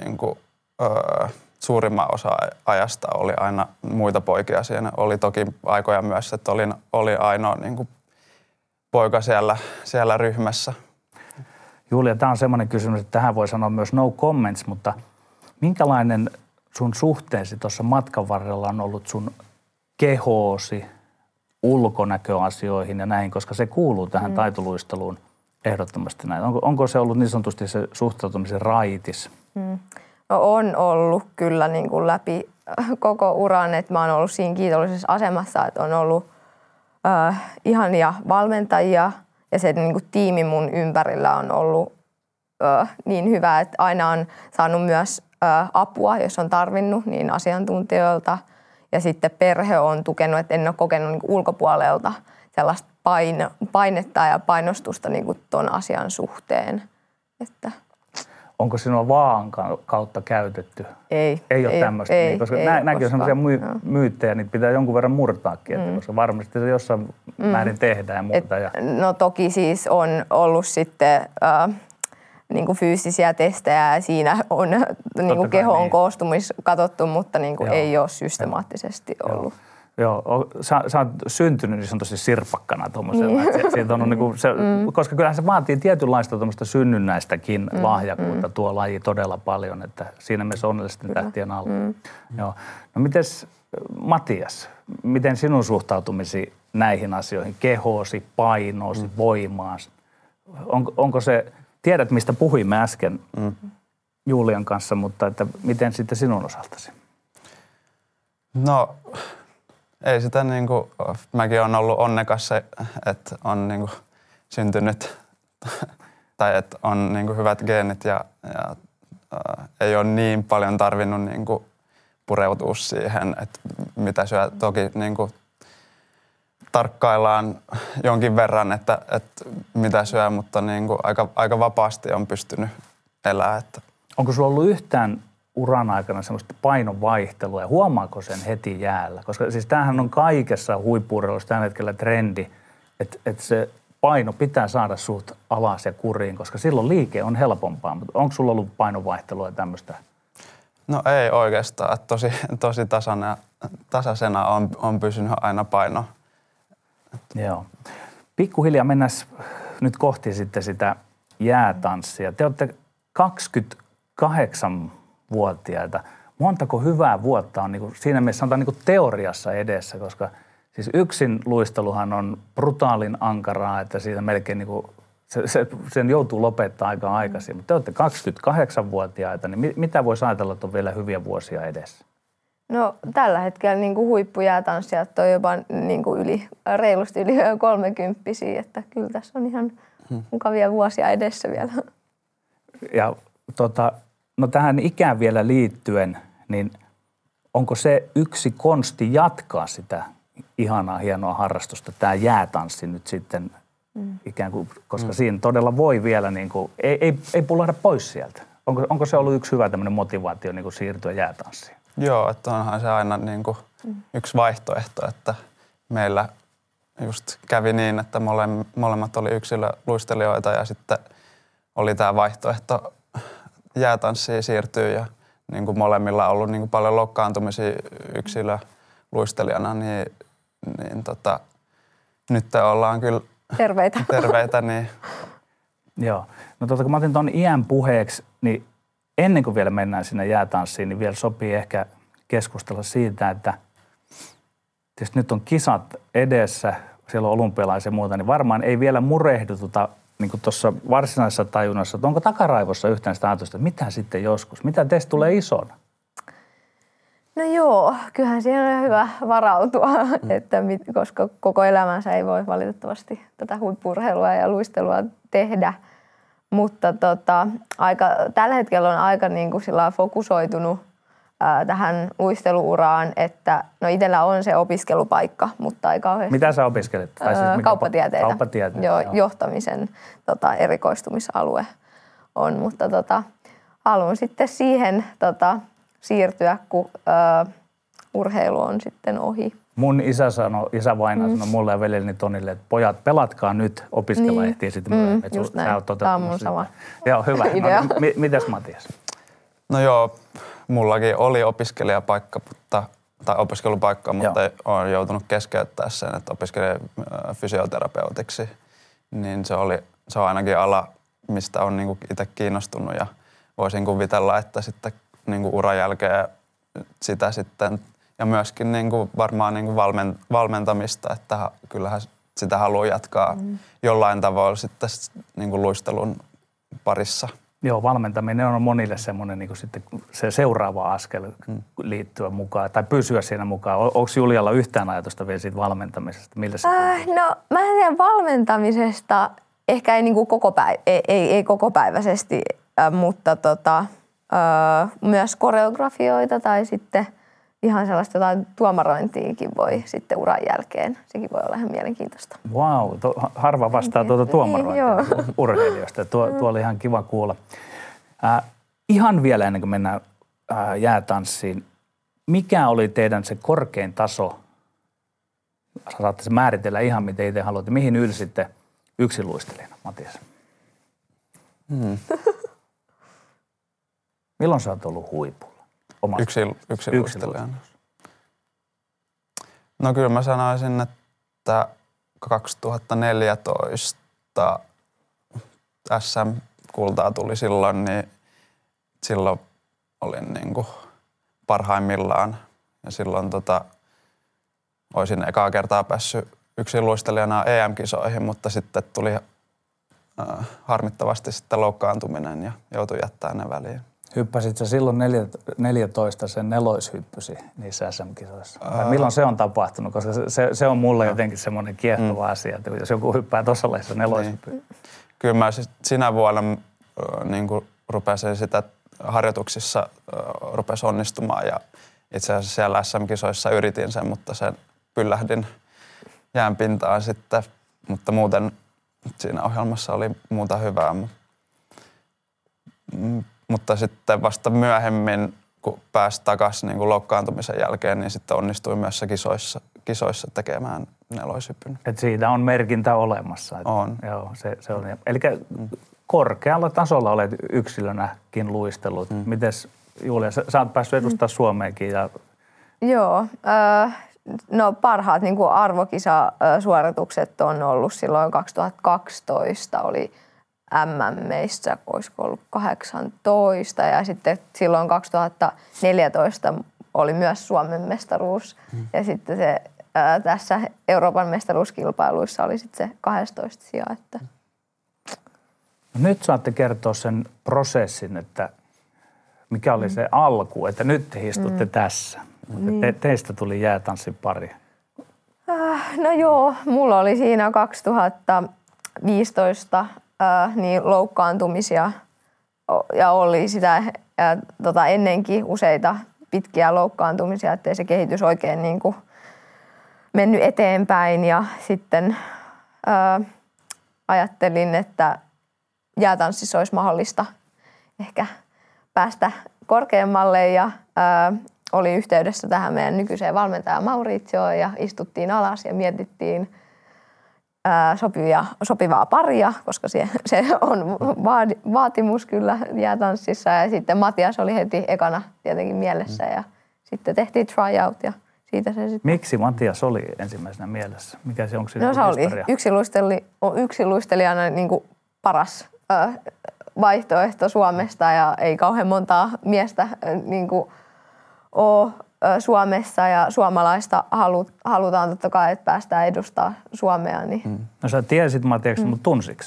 niin kuin, öö, suurimman osa ajasta oli aina muita poikia siinä. Oli toki aikoja myös, että olin, oli ainoa niin kuin poika siellä, siellä ryhmässä. Julia, tämä on semmoinen kysymys, että tähän voi sanoa myös no comments, mutta minkälainen sun suhteesi tuossa matkan varrella on ollut sun kehoosi, ulkonäköasioihin ja näin, koska se kuuluu tähän mm. taitoluisteluun ehdottomasti näin. Onko, onko se ollut niin sanotusti se suhtautumisen raitis? Mm. No on ollut kyllä niin kuin läpi koko uran, että mä oon ollut siinä kiitollisessa asemassa, että on ollut äh, ihania valmentajia ja se niin kuin tiimi mun ympärillä on ollut äh, niin hyvä, että aina on saanut myös äh, apua, jos on tarvinnut, niin asiantuntijoilta. Ja sitten perhe on tukenut, että en ole kokenut niin kuin ulkopuolelta sellaista painetta ja painostusta niin ton asian suhteen. Että onko sinua vaan kautta käytetty? Ei. Ei ole ei, tämmöistä, ei, niin, koska ei nämäkin on sellaisia my, myyttejä, niitä pitää jonkun verran murtaakin, mm. koska varmasti se jossain mm. määrin tehdään ja muuta. Et, ja... No toki siis on ollut sitten äh, niin kuin fyysisiä testejä ja siinä on niin kuin kehon niin. koostumis katsottu, mutta niin kuin ei ole systemaattisesti Joo. ollut. Joo. Joo, sä, sä oot syntynyt niin sanotusti sirpakkana tuommoisella. Niin. Se, on niin kuin se, mm. Koska kyllähän se vaatii tietynlaista tuommoista synnynnäistäkin mm. lahjakuutta mm. tuo laji todella paljon, että siinä mielessä onnellisten tähtien alla. Mm. Joo. No mites Matias, miten sinun suhtautumisi näihin asioihin, kehoosi, painoosi, mm. voimaasi? On, onko se, tiedät mistä puhuimme äsken mm. Julian kanssa, mutta että miten sitten sinun osaltasi? No ei sitä niin kuin, mäkin olen ollut onnekas se, että on niin kuin syntynyt tai että on niin kuin hyvät geenit ja, ja ää, ei ole niin paljon tarvinnut niin kuin pureutua siihen, että mitä syö. Toki niin kuin, tarkkaillaan jonkin verran, että, että mitä syö, mutta niin kuin aika, aika vapaasti on pystynyt elämään. Onko sulla ollut yhtään uran aikana semmoista painovaihtelua ja huomaako sen heti jäällä? Koska siis tämähän on kaikessa huippuurheilussa tällä hetkellä trendi, että, että se paino pitää saada suht alas ja kuriin, koska silloin liike on helpompaa. Mutta onko sulla ollut painovaihtelua ja tämmöistä? No ei oikeastaan. Tosi, tosi tasana, tasaisena on, on pysynyt aina paino. Joo. Pikkuhiljaa mennään nyt kohti sitten sitä jäätanssia. Te olette 28-vuotiaita. Montako hyvää vuotta on niin kuin, siinä mielessä sanotaan niin kuin teoriassa edessä, koska siis yksin luisteluhan on brutaalin ankaraa, että siitä melkein niin kuin, se, se, sen joutuu lopettaa aika aikaisin. Mutta te olette 28-vuotiaita, niin mitä voisi ajatella, että on vielä hyviä vuosia edessä? No tällä hetkellä niin kuin huippujäätanssijat on jopa niin kuin yli, reilusti yli 30 että kyllä tässä on ihan mukavia vuosia edessä vielä. Ja tota, no tähän ikään vielä liittyen, niin onko se yksi konsti jatkaa sitä ihanaa, hienoa harrastusta, tämä jäätanssi nyt sitten mm. ikään kuin, koska mm. siinä todella voi vielä, niin kuin, ei, ei, ei pulahda pois sieltä. Onko, onko se ollut yksi hyvä tämmöinen motivaatio niin kuin siirtyä jäätanssiin? Joo, että onhan se aina niin kuin mm. yksi vaihtoehto, että meillä just kävi niin, että mole, molemmat oli yksilöluistelijoita ja sitten oli tämä vaihtoehto jäätanssiin siirtyä ja niin kuin molemmilla on ollut niin kuin paljon loukkaantumisia yksilöluistelijana, niin, niin tota, nyt ollaan kyllä terveitä. terveitä niin. Joo. No tota, kun mä otin tuon iän puheeksi, niin ennen kuin vielä mennään sinne jäätanssiin, niin vielä sopii ehkä keskustella siitä, että tietysti nyt on kisat edessä, siellä on olympialaisia ja muuta, niin varmaan ei vielä murehdututa niin tuossa varsinaisessa tajunnassa, että onko takaraivossa yhtään sitä ajatusta, että mitä sitten joskus, mitä teistä tulee isona? No joo, kyllähän siihen on hyvä varautua, mm. että mit, koska koko elämänsä ei voi valitettavasti tätä huippurheilua ja luistelua tehdä. Mutta tota, aika, tällä hetkellä on aika niin kuin fokusoitunut ää, tähän luisteluuraan, että no itsellä on se opiskelupaikka, mutta ei kauheasti. Mitä sä opiskelet? Tai siis mikä kauppatieteitä. Kauppatieteitä, joo, joo. Johtamisen tota, erikoistumisalue on, mutta tota, haluan sitten siihen tota, siirtyä, kun ää, urheilu on sitten ohi. Mun isä sanoi, isä vaina mm. sanoi mulle ja veljeni Tonille, että pojat, pelatkaa nyt, opiskella niin. ehtii sitten mm, myöhemmin. Just näin. Tämä on mun sama Joo, hyvä. idea. No, m- mitäs Matias? No joo, mullakin oli opiskelijapaikka, mutta, tai opiskelupaikka, mutta joo. olen joutunut keskeyttää sen, että opiskelin fysioterapeutiksi. Niin se, oli, se on ainakin ala, mistä on niinku itse kiinnostunut ja voisin kuvitella, että sitten niinku uran jälkeen sitä sitten ja myöskin niin kuin varmaan niin kuin valmen, valmentamista, että kyllähän sitä haluaa jatkaa mm. jollain tavoin sitten niin kuin luistelun parissa. Joo, valmentaminen on monille semmoinen niin sitten se seuraava askel mm. liittyä mukaan tai pysyä siinä mukaan. Onko Julialla yhtään ajatusta vielä siitä valmentamisesta? Miltä se äh, no mä en tiedä valmentamisesta, ehkä ei, niin kuin koko päivä, ei, ei, ei koko päiväisesti, äh, mutta tota, äh, myös koreografioita tai sitten – ihan sellaista jotain tuomarointiinkin voi sitten uran jälkeen. Sekin voi olla ihan mielenkiintoista. Wow, to, harva vastaa tuota tuomarointia urheilijoista. Tuo, tuo oli ihan kiva kuulla. Äh, ihan vielä ennen kuin mennään äh, jäätanssiin, mikä oli teidän se korkein taso? Saatte se määritellä ihan miten itse haluatte. Mihin ylsitte yksiluistelijana, Matias? Hmm. Milloin sä oot ollut huipulla? Omasta Yksi, yksilöistelijänä. No kyllä mä sanoisin, että 2014 SM-kultaa tuli silloin, niin silloin olin niin kuin parhaimmillaan. Ja silloin tota, olisin ekaa kertaa päässyt yksin luistelijana EM-kisoihin, mutta sitten tuli äh, harmittavasti sitten loukkaantuminen ja joutui jättämään ne väliin. Hyppäsit sä silloin 14 sen neloishyppysi niissä SM-kisoissa? Ää... Milloin se on tapahtunut? Koska se, se on mulle jotenkin semmoinen kiehtova mm. asia, että jos joku hyppää tuossa laissa neloishyppy. Niin. Kyllä mä sinä vuonna niin kuin rupesin sitä harjoituksissa rupesi onnistumaan ja, itse asiassa siellä SM-kisoissa yritin sen, mutta sen pyllähdin jään pintaan sitten. Mutta muuten siinä ohjelmassa oli muuta hyvää. Mm, mutta sitten vasta myöhemmin, kun pääsi takaisin niin loukkaantumisen jälkeen, niin sitten onnistui myös kisoissa, kisoissa tekemään neloisypyn. Et siitä on merkintä olemassa. Et, on. Joo, se, se on. Eli mm. korkealla tasolla olet yksilönäkin luistellut. Mm. Mites Julia, sä, sä oot päässyt edustaa mm. Suomeenkin. Ja... Joo, äh, no parhaat niin arvokisasuoritukset on ollut silloin 2012 oli MMEissä, olisiko ollut 18 ja sitten silloin 2014 oli myös Suomen mestaruus mm. ja sitten se ää, tässä Euroopan mestaruuskilpailuissa oli sitten se 12 sija. Että. No nyt saatte kertoa sen prosessin, että mikä oli mm. se alku, että nyt te istutte mm. tässä. Niin. Te, teistä tuli jäätanssin pari. Äh, no joo, mulla oli siinä 2015 niin loukkaantumisia ja oli sitä äh, tota, ennenkin useita pitkiä loukkaantumisia, ettei se kehitys oikein niin kuin mennyt eteenpäin. Ja sitten ää, ajattelin, että jäätanssissa olisi mahdollista ehkä päästä korkeammalle ja ää, oli yhteydessä tähän meidän nykyiseen valmentajaan Mauritioon ja istuttiin alas ja mietittiin sopivia, sopivaa paria, koska se, se on vaadi, vaatimus kyllä jäätanssissa. Ja sitten Matias oli heti ekana tietenkin mielessä ja sitten tehtiin tryout ja siitä se sitten... Miksi Matias oli ensimmäisenä mielessä? Mikä se, onko se no se oli yksilusteli, yksilustelijana niin kuin paras ö, vaihtoehto Suomesta ja ei kauhean montaa miestä niin kuin ole Suomessa ja suomalaista halut, halutaan totta kai, että päästään edustaa Suomea. Niin. Mm. No sä tiesit Matiaksi, mm. mutta tunsitko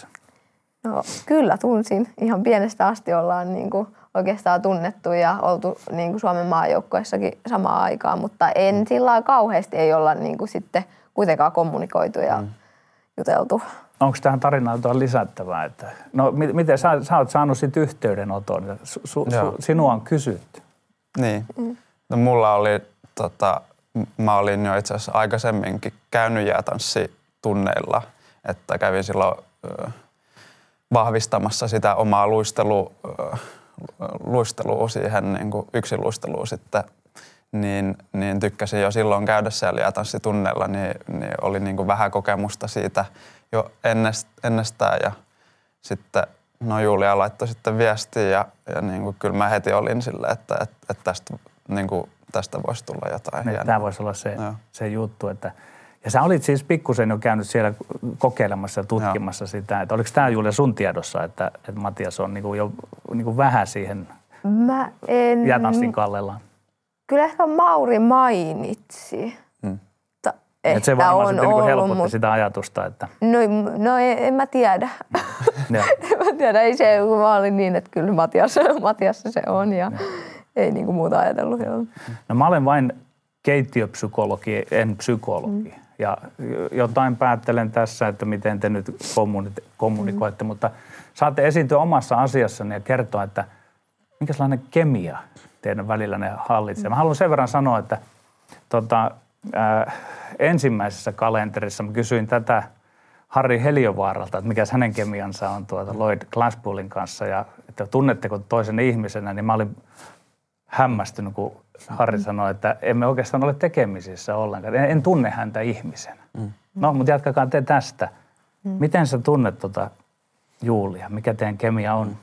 No kyllä tunsin. Ihan pienestä asti ollaan niin kuin oikeastaan tunnettu ja oltu niin kuin Suomen maajoukkoissakin samaan aikaan, mutta en mm. sillä kauheasti ei olla niin kuin sitten kuitenkaan kommunikoitu ja mm. juteltu. Onko tähän tarinaan jotain lisättävää? Että, no miten sä, sä oot saanut sitten yhteydenoton? Su, su, sinua on kysytty. Niin. Mm. No mulla oli, tota, mä olin jo itse asiassa aikaisemminkin käynyt jäätanssitunneilla, että kävin silloin ö, vahvistamassa sitä omaa luistelu, ö, luistelua siihen niin kuin luistelu sitten, niin, niin tykkäsin jo silloin käydä siellä jäätanssitunneilla, niin, niin oli niin kuin vähän kokemusta siitä jo ennest, ennestään. Ja sitten no Julia laittoi sitten viestiä ja, ja niin kuin kyllä mä heti olin sille, että, että, että tästä niin kuin tästä voisi tulla jotain. Niin, tämä voisi olla se, se juttu, että ja sä olit siis pikkusen jo käynyt siellä kokeilemassa ja tutkimassa Joo. sitä, että oliko tämä Julia sun tiedossa, että, että Matias on niinku jo niinku vähän siihen Mä en... jätanssin kallellaan? Kyllä ehkä Mauri mainitsi. Hmm. Että se varmaan on niinku helpotti mut... sitä ajatusta, että... No, no en, en mä tiedä. en mä tiedä, ei se, kun mä olin niin, että kyllä Matias, Matias se on ja... ja ei niinku muuta ajatellut. Joo. No mä olen vain keittiöpsykologi, en psykologi. Mm. Ja jotain päättelen tässä, että miten te nyt kommunikoitte, mm. mutta saatte esiintyä omassa asiassanne ja kertoa, että minkälainen kemia teidän välillänne hallitsee. Mm. Mä haluan sen verran sanoa, että tota, äh, ensimmäisessä kalenterissa mä kysyin tätä Harri Heliovaaralta, että mikä hänen kemiansa on tuota Lloyd Glasspoolin kanssa ja että tunnetteko toisen ihmisenä, niin mä olin hämmästynyt, kun Harri sanoi, että emme oikeastaan ole tekemisissä ollenkaan. En, en tunne häntä ihmisenä. Mm. No, mutta jatkakaa te tästä. Mm. Miten sä tunnet tuota Julia? Mikä teidän kemia on?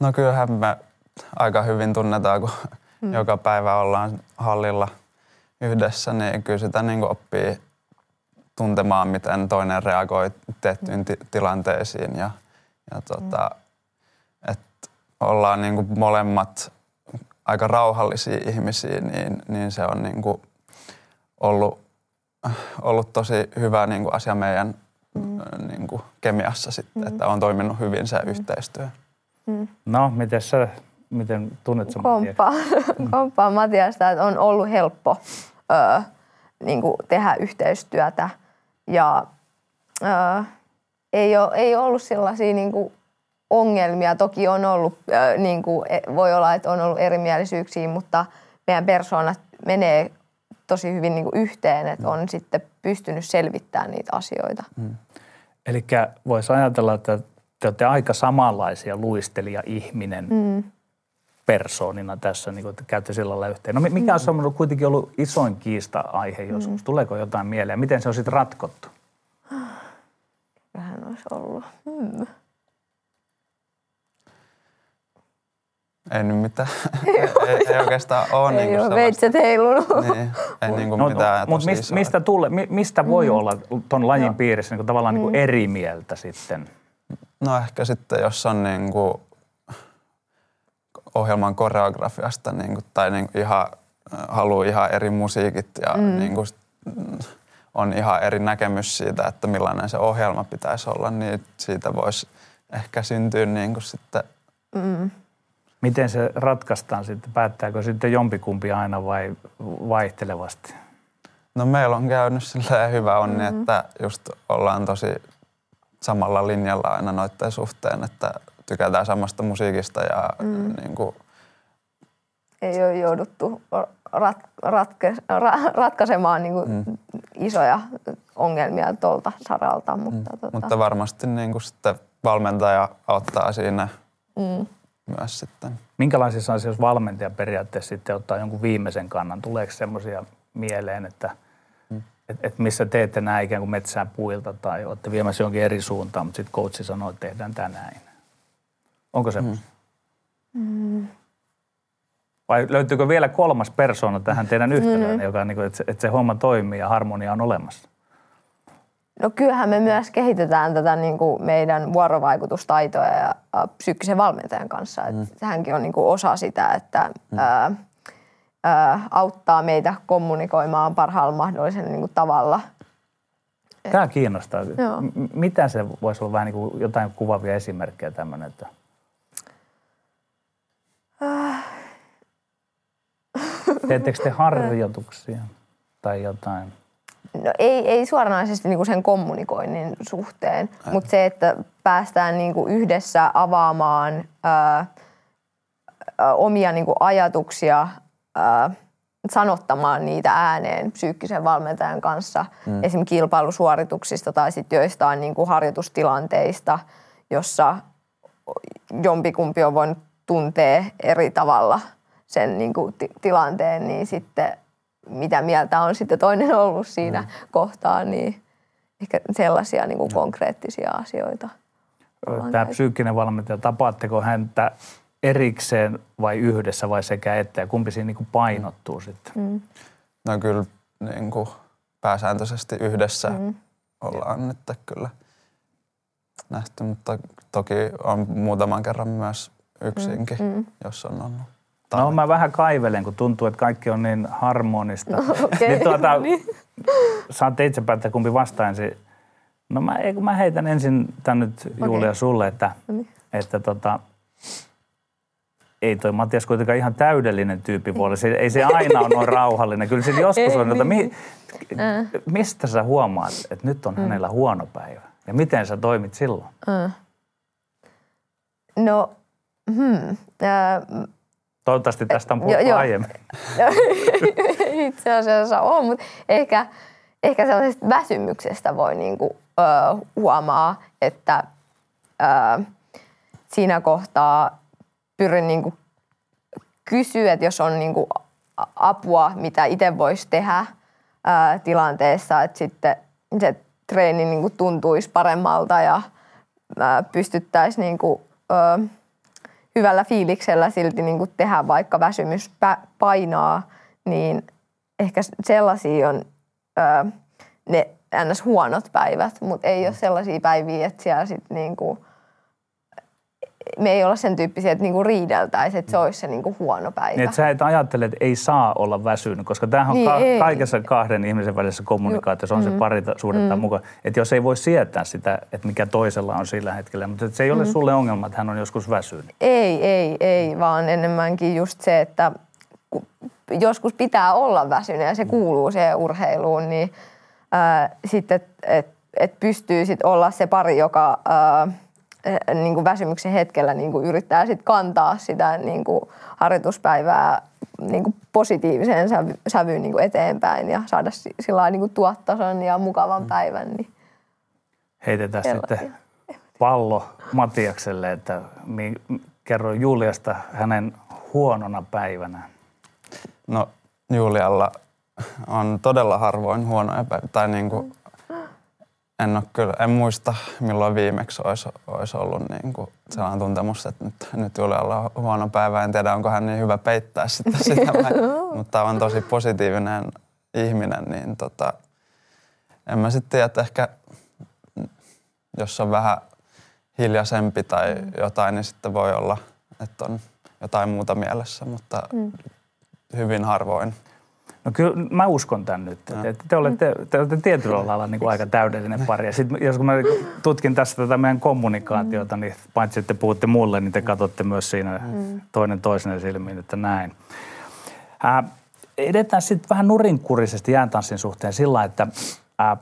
No kyllähän me aika hyvin tunnetaan, kun mm. joka päivä ollaan hallilla yhdessä, niin kyllä sitä niin oppii tuntemaan, miten toinen reagoi tiettyihin ti- tilanteisiin. Ja, ja tota, mm. että ollaan niin molemmat aika rauhallisia ihmisiä, niin, niin se on niin kuin ollut, ollut tosi hyvä niin kuin asia meidän mm. niin kuin kemiassa sitten, mm. että on toiminut hyvin se mm. yhteistyö. Mm. No, miten sä, miten tunnet sä Komppaa, komppaa Matiasta, että on ollut helppo ö, niin kuin tehdä yhteistyötä ja ö, ei, ole, ei ollut sellaisia niin kuin ongelmia. Toki on ollut, niin kuin, e, voi olla, että on ollut erimielisyyksiä, mutta meidän persoonat menee tosi hyvin niin kuin yhteen, että on sitten pystynyt selvittämään niitä asioita. Mm. Eli voisi ajatella, että te olette aika samanlaisia luistelija-ihminen mm. persoonina tässä, niin kuin te käytte sillä lailla yhteen. No mikä mm. on kuitenkin ollut isoin kiista-aihe joskus? Mm. Tuleeko jotain mieleen? Miten se on sitten ratkottu? Vähän olisi ollut. Mm. Ei nyt mitään. ei, ei oikeastaan ole. ei niin ole veitset heilunut. Niin, ei niin kuin no, mitään Mutta mistä, mistä, tule, mistä voi mm. olla tuon lajin no. piirissä niin kuin tavallaan niin kuin mm. eri mieltä sitten? No ehkä sitten, jos on niin kuin ohjelman koreografiasta niin kuin, tai niin kuin ihan, haluaa ihan eri musiikit ja mm. niin kuin, on ihan eri näkemys siitä, että millainen se ohjelma pitäisi olla, niin siitä voisi ehkä syntyä niin kuin sitten mm Miten se ratkaistaan sitten? Päättääkö sitten jompikumpi aina vai vaihtelevasti? No meillä on käynyt silleen hyvä onni, mm-hmm. että just ollaan tosi samalla linjalla aina noiden suhteen, että tykätään samasta musiikista ja mm. niin kuin... ei ole jouduttu rat, ratke, ra, ratkaisemaan niin kuin mm. isoja ongelmia tuolta saralta. Mutta, mm. tota... mutta varmasti niin kuin sitten valmentaja auttaa siinä mm myös sitten. Minkälaisissa asioissa valmentaja periaatteessa sitten ottaa jonkun viimeisen kannan? Tuleeko semmoisia mieleen, että hmm. et, et missä teette näin ikään kuin metsää puilta tai olette viemässä jonkin eri suuntaan, mutta sitten coachi sanoo, että tehdään tämä näin. Onko se? Hmm. Vai löytyykö vielä kolmas persona tähän teidän yhtälöön, hmm. joka, niin kuin, että, se, että se homma toimii ja harmonia on olemassa? No kyllähän me myös kehitetään tätä niin kuin meidän vuorovaikutustaitoja ja psyykkisen valmentajan kanssa. Mm. Hänkin on niin kuin osa sitä, että mm. ää, ää, auttaa meitä kommunikoimaan parhaalla mahdollisella niin kuin tavalla. Tämä kiinnostaa. Joo. Mitä se voisi olla vähän niin kuin jotain kuvavia esimerkkejä tämmöinen? Että... Äh. Teettekö te harjoituksia tai jotain? No ei, ei suoranaisesti niinku sen kommunikoinnin suhteen, mutta se, että päästään niinku yhdessä avaamaan ää, omia niinku ajatuksia, ää, sanottamaan niitä ääneen psyykkisen valmentajan kanssa, mm. esim. kilpailusuorituksista tai sitten joistain niinku harjoitustilanteista, jossa jompikumpi on voinut tuntea eri tavalla sen niinku t- tilanteen, niin sitten mitä mieltä on sitten toinen ollut siinä mm. kohtaa, niin ehkä sellaisia niin kuin konkreettisia asioita. Tämä psyykkinen valmentaja, tapaatteko häntä erikseen vai yhdessä vai sekä että ja kumpi siinä niin kuin painottuu mm. sitten? Mm. No kyllä niin kuin pääsääntöisesti yhdessä mm. ollaan nyt kyllä nähty, mutta toki on muutaman kerran myös yksinkin, mm. mm. jos on ollut. No mä vähän kaivelen, kun tuntuu, että kaikki on niin harmonista. No, okay. niin tuota, niin. saatte itse päättää, kumpi vastaan ensin. No mä, mä heitän ensin tän nyt Julia okay. sulle, että, no niin. että tota, ei toi Matias kuitenkaan ihan täydellinen tyyppi voi se, Ei se aina ole noin rauhallinen. Kyllä se joskus on, että mi, äh. mistä sä huomaat, että nyt on mm. hänellä huono päivä? Ja miten sä toimit silloin? Äh. No, hmm. Äh, Toivottavasti tästä on puhuttu jo, aiemmin. Itse asiassa on, mutta ehkä, ehkä sellaisesta väsymyksestä voi niinku, ö, huomaa, että ö, siinä kohtaa pyrin niinku kysyä, että jos on niinku apua, mitä itse voisi tehdä ö, tilanteessa, että sitten se treeni niinku tuntuisi paremmalta ja pystyttäisiin niinku, hyvällä fiiliksellä silti niin kuin tehdä, vaikka väsymys painaa, niin ehkä sellaisia on ö, ne ns. huonot päivät, mutta ei ole sellaisia päiviä, että siellä sitten niin kuin – me ei olla sen tyyppisiä, että niinku riideltäisiin, että se olisi se niinku huono päivä. Niin, että sä et ajattele, että ei saa olla väsynyt, koska tämähän on niin, ka- kaikessa kahden ihmisen välisessä kommunikaatiossa on mm. se pari suhdetta mm. mukaan. Että jos ei voi sietää sitä, että mikä toisella on sillä hetkellä, mutta se ei ole mm. sulle ongelma, että hän on joskus väsynyt. Ei, ei, ei, vaan enemmänkin just se, että joskus pitää olla väsynyt ja se kuuluu siihen urheiluun, niin ää, sitten, että et, pystyy sitten olla se pari, joka... Ää, Eh, niin kuin väsymyksen hetkellä niin kuin yrittää sit kantaa sitä niin kuin harjoituspäivää niin kuin positiiviseen sävy, sävyyn niin kuin eteenpäin ja saada sillä niin kuin tuottason ja mukavan päivän. Niin Heitetään sitten pallo Matiakselle, että mi, kerro Juliasta hänen huonona päivänä. No Julialla on todella harvoin huonoja päiviä. Tai niin kuin, en, ole kyllä, en muista milloin viimeksi olisi, olisi ollut niin kuin sellainen tuntemus, että nyt, nyt Julialla on huono päivä. En tiedä, onko hän niin hyvä peittää sitä, sitä mutta on tosi positiivinen ihminen, niin tota, en mä sitten tiedä, että ehkä jos on vähän hiljaisempi tai mm. jotain, niin sitten voi olla, että on jotain muuta mielessä, mutta mm. hyvin harvoin. No kyllä mä uskon tämän nyt. No. Että te, olette, te olette tietyllä lailla niin kuin aika täydellinen pari. Ja sitten jos mä tutkin tässä tätä meidän kommunikaatiota, mm. niin paitsi että puhutte mulle, niin te katsotte myös siinä mm. toinen toisen silmiin, että näin. Ää, edetään sitten vähän nurinkurisesti jääntanssin suhteen sillä, että ää,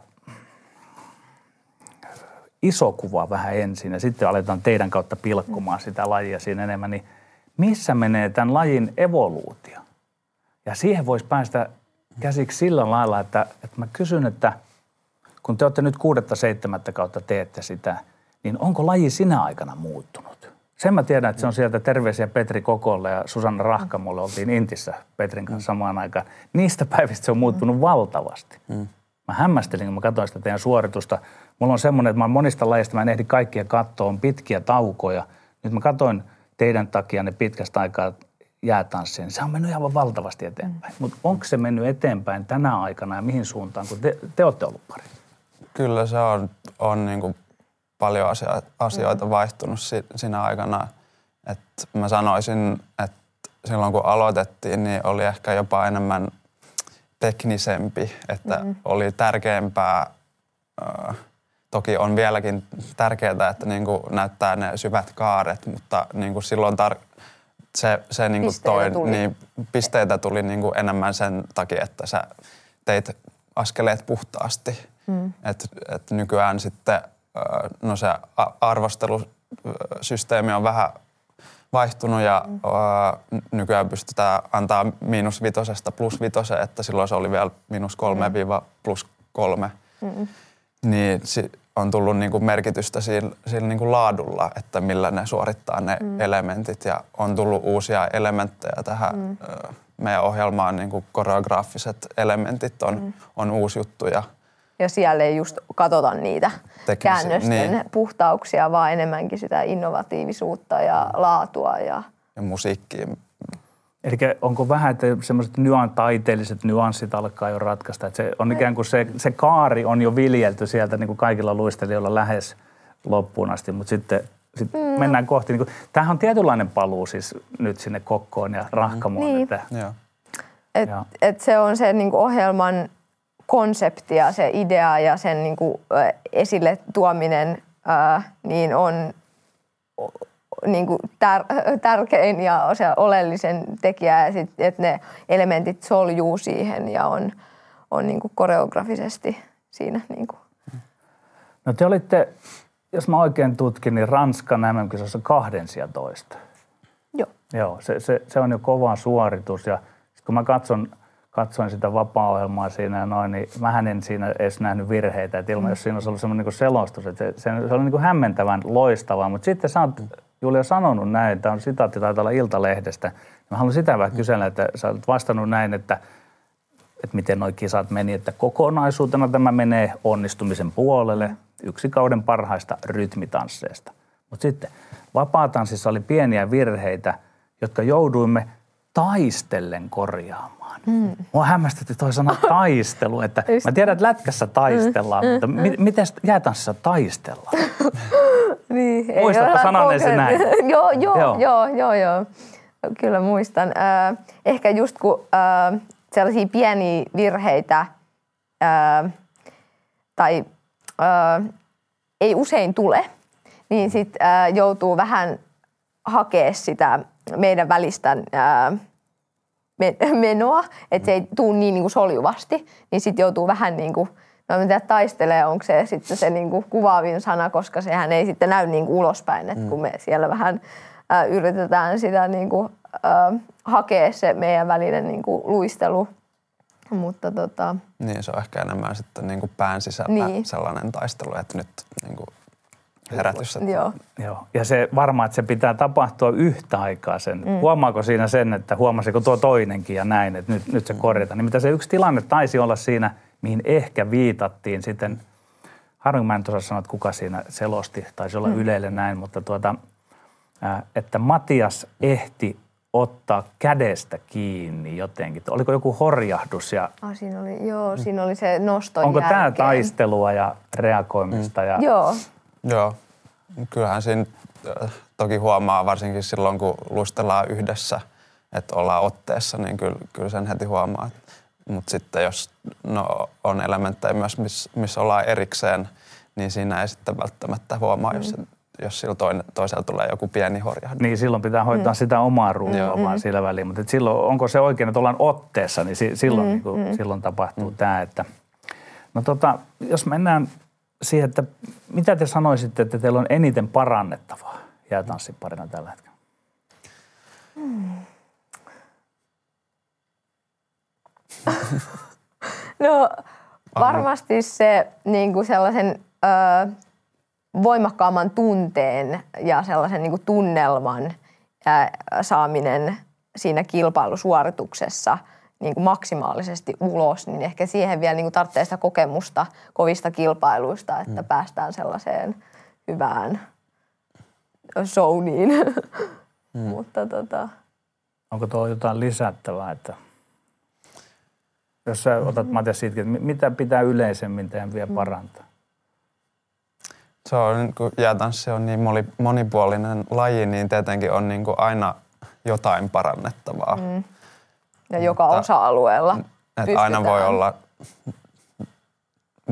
iso kuva vähän ensin ja sitten aletaan teidän kautta pilkkomaan sitä lajia siinä enemmän, niin missä menee tämän lajin evoluutio? Ja siihen voisi päästä käsiksi sillä lailla, että, että mä kysyn, että kun te olette nyt kuudetta, seitsemättä kautta teette sitä, niin onko laji sinä aikana muuttunut? Sen mä tiedän, että se on sieltä terveisiä Petri Kokolle ja Susanna Rahkamolle. Oltiin Intissä Petrin kanssa samaan aikaan. Niistä päivistä se on muuttunut valtavasti. Mä hämmästelin, kun mä katsoin sitä teidän suoritusta. Mulla on semmoinen, että mä monista lajeista mä en ehdi kaikkia katsoa, on pitkiä taukoja. Nyt mä katsoin teidän takia ne pitkästä aikaa jäätanssien. Se on mennyt aivan valtavasti eteenpäin. Mm. Mutta onko se mennyt eteenpäin tänä aikana ja mihin suuntaan, kun te, te olette ollut pari? Kyllä se on, on niin kuin paljon asia, asioita mm. vaihtunut si, siinä aikana. Et mä sanoisin, että silloin kun aloitettiin, niin oli ehkä jopa enemmän teknisempi, että mm. oli tärkeämpää, äh, toki on vieläkin tärkeää, että niin kuin näyttää ne syvät kaaret, mutta niin kuin silloin tar- se, se niin kuin toi, tuli. Niin, pisteitä tuli niin kuin enemmän sen takia, että sä teit askeleet puhtaasti. Mm. Et, et nykyään sitten no se arvostelusysteemi on vähän vaihtunut ja mm. nykyään pystytään antaa miinus vitosesta plus vitoseen, että silloin se oli vielä miinus kolme mm. viiva plus kolme. Mm. Niin on tullut niin kuin merkitystä sillä, sillä niin kuin laadulla, että millä ne suorittaa ne mm. elementit. Ja on tullut uusia elementtejä tähän mm. meidän ohjelmaan, niin kuin koreograafiset elementit on, mm. on uusi juttu. Ja, ja siellä ei just katsota niitä Teknisi, käännösten niin. puhtauksia, vaan enemmänkin sitä innovatiivisuutta ja laatua. Ja, ja musiikkiin Eli onko vähän, että semmoiset nyan, taiteelliset nyanssit alkaa jo ratkaista, että se on ikään kuin se, se kaari on jo viljelty sieltä niin kuin kaikilla luistelijoilla lähes loppuun asti, mutta sitten sit mm. mennään kohti. Niin kuin, tämähän on tietynlainen paluu siis nyt sinne kokkoon ja rahkamoon. Niin. Että, Joo. Et, et se on se niin kuin ohjelman konsepti ja se idea ja sen niin kuin, esille tuominen ää, niin on niin kuin tär- tärkein ja se oleellisen tekijä, ja sit, että ne elementit soljuu siihen ja on, on niin kuin koreografisesti siinä. Niin kuin. No te olitte, jos mä oikein tutkin, niin Ranskan MM-kisossa toista. Joo. Joo, se, se, se on jo kova suoritus ja kun mä katson, katsoin sitä vapaa-ohjelmaa siinä ja noin, niin mä en siinä edes nähnyt virheitä. Että ilman, mm. jos siinä olisi ollut semmoinen niin selostus, että se, se, se oli niin kuin hämmentävän loistavaa. Mutta sitten sä oot. Julia sanonut näin, tämä on sitaatti taitaa olla Iltalehdestä. Mä haluan sitä vähän kysellä, että sä olet vastannut näin, että, että miten nuo kisat meni, että kokonaisuutena tämä menee onnistumisen puolelle yksi kauden parhaista rytmitansseista. Mutta sitten vapaatanssissa oli pieniä virheitä, jotka jouduimme taistellen korjaamaan. Mm. Mua hämmästytti toi sana taistelu, että mä tiedän, että lätkässä taistellaan, mm. mutta mi- miten jäätanssissa taistellaan? niin, Muistatko sanoneesi näin? joo, joo, joo, joo, joo, joo. Kyllä muistan. Äh, ehkä just kun äh, sellaisia pieniä virheitä äh, tai äh, ei usein tule, niin sitten äh, joutuu vähän hakea sitä meidän välistä äh, menoa, että se ei tule niin, niin kuin soljuvasti, niin sitten joutuu vähän niin kuin No tiedä, taistelee, onko se sitten se niinku kuvaavin sana, koska sehän ei sitten näy niinku ulospäin, että kun me siellä vähän ää, yritetään sitä niinku, ö, hakea se meidän välinen niin kuin luistelu. Mutta tota, Niin, se on ehkä enemmän sitten niin kuin pään sisällä Niin. sellainen taistelu, että nyt niin kuin herätys. Että joo. Joo. Ja se varmaan, että se pitää tapahtua yhtä aikaa sen. Mm. Huomaako siinä sen, että huomasiko tuo toinenkin ja näin, että nyt, nyt se korjataan. Niin mitä se yksi tilanne taisi olla siinä, mihin ehkä viitattiin sitten, harvoin mä en osaa sanoa, että kuka siinä selosti, taisi olla mm. Ylelle näin, mutta tuota, että Matias ehti ottaa kädestä kiinni jotenkin. Oliko joku horjahdus ja Ah, siinä oli, joo, siinä oli se nosto onko tämä jälkeen. taistelua ja reagoimista? Ja, Joo, Joo, kyllähän siinä äh, toki huomaa varsinkin silloin, kun luistellaan yhdessä, että ollaan otteessa, niin kyllä, kyllä sen heti huomaa. Mutta sitten jos no, on elementtejä myös, missä miss ollaan erikseen, niin siinä ei sitten välttämättä huomaa, jos, se- jos sillä toinen, toisella tulee joku pieni horjahdus. Niin silloin pitää hoitaa mm. sitä omaa ruutua mm. vaan sillä väliin. Mutta et silloin, onko se oikein, että ollaan otteessa, niin si, silloin, mm. niin kuin, silloin tapahtuu mm. tämä. Että, no tota, jos mennään siihen, että mitä te sanoisitte, että teillä on eniten parannettavaa jäätanssiparina tällä hetkellä? No varmasti se niin kuin sellaisen ö, voimakkaamman tunteen ja sellaisen niin kuin tunnelman ö, saaminen siinä kilpailusuorituksessa niin kuin maksimaalisesti ulos, niin ehkä siihen vielä niin kuin tarvitsee sitä kokemusta kovista kilpailuista, että mm. päästään sellaiseen hyvään zoniin. Mm. Mutta tota, Onko tuo jotain lisättävää, että jos sä otat Matias siitä, että mi- mitä pitää yleisemmin tehdä vielä parantaa? Se on, niin kuin jäätanssi on niin moni- monipuolinen laji, niin tietenkin on niin kuin aina jotain parannettavaa. Mm. Ja joka osa-alueella Että aina voi olla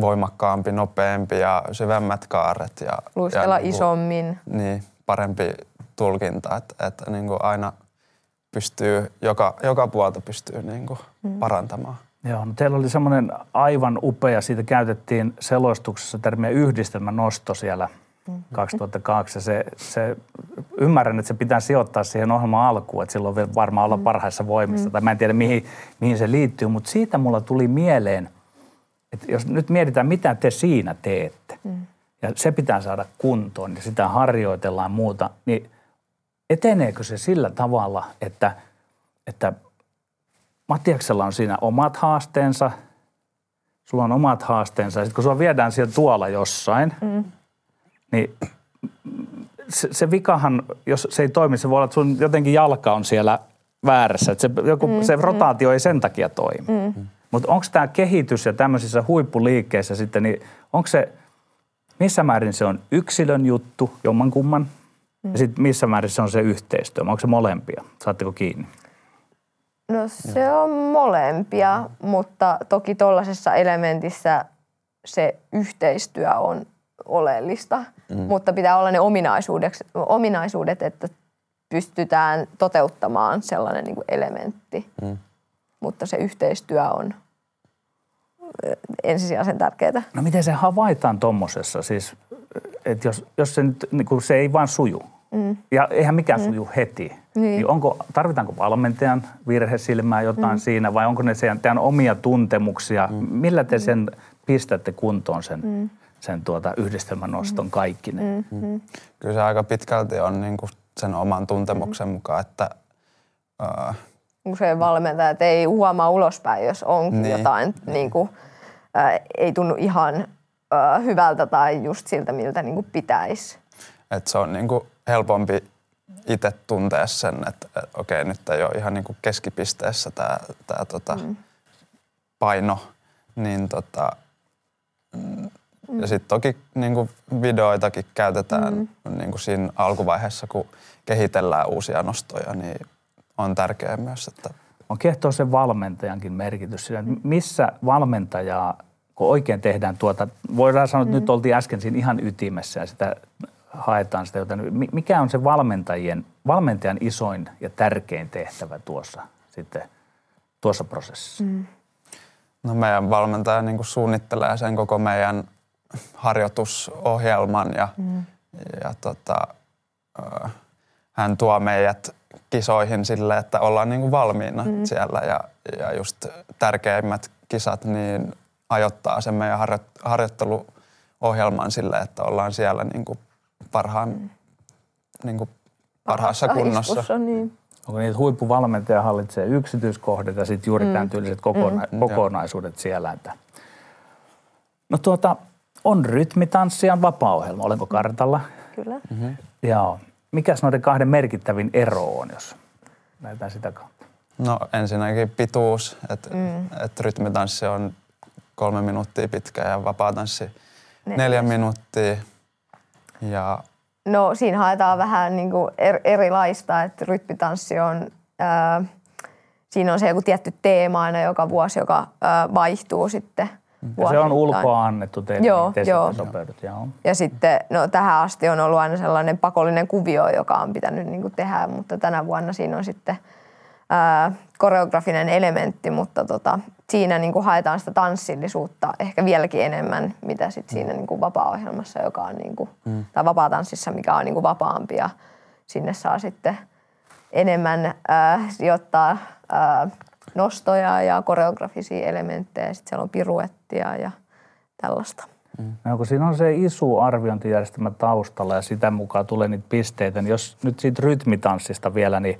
voimakkaampi, nopeampi ja syvemmät kaaret. Ja, luistella ja niin kuin- isommin. Niin, parempi tulkinta, että, että niin kuin aina pystyy, joka, joka puolta pystyy niin kuin Mm. parantamaan. Joo, no teillä oli semmoinen aivan upea, siitä käytettiin selostuksessa termiä yhdistelmän nosto siellä 2002. Ja Se, se, ymmärrän, että se pitää sijoittaa siihen ohjelman alkuun, että silloin varmaan olla parhaissa voimissa. Tai mä en tiedä, mihin, mihin se liittyy, mutta siitä mulla tuli mieleen, että jos nyt mietitään, mitä te siinä teette, ja se pitää saada kuntoon, ja sitä harjoitellaan muuta, niin eteneekö se sillä tavalla, että, että Mattiaksella on siinä omat haasteensa, sulla on omat haasteensa. Sitten kun sua viedään siellä tuolla jossain, mm. Niin se, se vikahan, jos se ei toimi, se voi olla, että sun jotenkin jalka on siellä väärässä. Että se, joku, mm, se rotaatio ei sen takia toimi. Mm. Mutta onko tämä kehitys ja tämmöisissä huippuliikkeissä sitten, niin onko se, missä määrin se on yksilön juttu, jommankumman, mm. ja sitten missä määrin se on se yhteistyö? Onko se molempia? Saatteko kiinni? No se on molempia, mutta toki tuollaisessa elementissä se yhteistyö on oleellista. Mm. Mutta pitää olla ne ominaisuudet, ominaisuudet että pystytään toteuttamaan sellainen niin kuin elementti. Mm. Mutta se yhteistyö on ö, ensisijaisen tärkeää. No miten se havaitaan tuommoisessa? Siis, että jos, jos se, nyt, niin kun se ei vaan suju, mm. ja eihän mikään mm. suju heti, niin. niin onko, tarvitaanko valmentajan virhesilmää jotain mm. siinä, vai onko ne sen, teidän omia tuntemuksia? Mm. Millä te sen pistätte kuntoon sen, mm. Sen tuota yhdistelmänoston kaikki ne? Mm. Kyllä se aika pitkälti on niin kuin sen oman tuntemuksen mukaan, että ää, Usein valmentajat ei huomaa ulospäin, jos onkin Niin. niin. jotain, niin kuin, ää, ei tunnu ihan ää, hyvältä tai just siltä, miltä niin kuin pitäisi. että se on niin kuin helpompi itse tuntea sen, että, että okei, nyt ei ole ihan niin kuin keskipisteessä tämä, tämä tota mm. paino, niin tota, mm. Ja sitten toki niin kuin videoitakin käytetään mm. niin kuin siinä alkuvaiheessa, kun kehitellään uusia nostoja, niin on tärkeää myös, että On kehtoo sen valmentajankin merkitys siinä, että missä valmentajaa, kun oikein tehdään tuota, voidaan sanoa, että mm. nyt oltiin äsken siinä ihan ytimessä ja sitä haetaan sitä jotain. Mi- Mikä on se valmentajien, valmentajan isoin ja tärkein tehtävä tuossa sitten tuossa prosessissa? Mm. No meidän valmentaja niin kuin suunnittelee sen koko meidän harjoitusohjelman ja, mm. ja tota, ö, hän tuo meidät kisoihin sille, että ollaan niin kuin valmiina mm. siellä ja, ja just tärkeimmät kisat niin ajoittaa sen meidän harjo, harjoitteluohjelman sille, että ollaan siellä niin kuin parhaan, mm. niin kuin parhaassa kunnossa. Iskussa, niin. Onko niitä huippuvalmentaja hallitsee yksityiskohdat ja sitten juuri mm. tämän tyyliset kokona- mm. kokonaisuudet siellä. Että. No tuota, on rytmitanssijan vapaa-ohjelma. Olenko kartalla? Kyllä. Mm-hmm. Joo. Mikäs noiden kahden merkittävin ero on, jos lähdetään sitä kautta? No ensinnäkin pituus, että mm. et rytmitanssi on kolme minuuttia pitkä ja vapaatanssi neljä, neljä minuuttia. Ja... No siinä haetaan vähän niin kuin er, erilaista, että rytmitanssi on, ää, siinä on se joku tietty teema aina joka vuosi, joka ää, vaihtuu sitten – ja se on ulkoa annettu teille, joo, niin joo. sopeudut. Joo. Ja sitten no, tähän asti on ollut aina sellainen pakollinen kuvio, joka on pitänyt niin kuin, tehdä, mutta tänä vuonna siinä on sitten ää, koreografinen elementti, mutta tota, siinä niin kuin, haetaan sitä tanssillisuutta ehkä vieläkin enemmän, mitä sit siinä niin kuin, vapaa-ohjelmassa, joka on, niin kuin, mm. tai vapaa-tanssissa, mikä on niin kuin, vapaampi ja sinne saa sitten enemmän ää, sijoittaa ää, nostoja ja koreografisia elementtejä. Sitten siellä on piruettia ja tällaista. Mm. No, kun siinä on se isu arviointijärjestelmä taustalla ja sitä mukaan tulee niitä pisteitä, niin jos nyt siitä rytmitanssista vielä, niin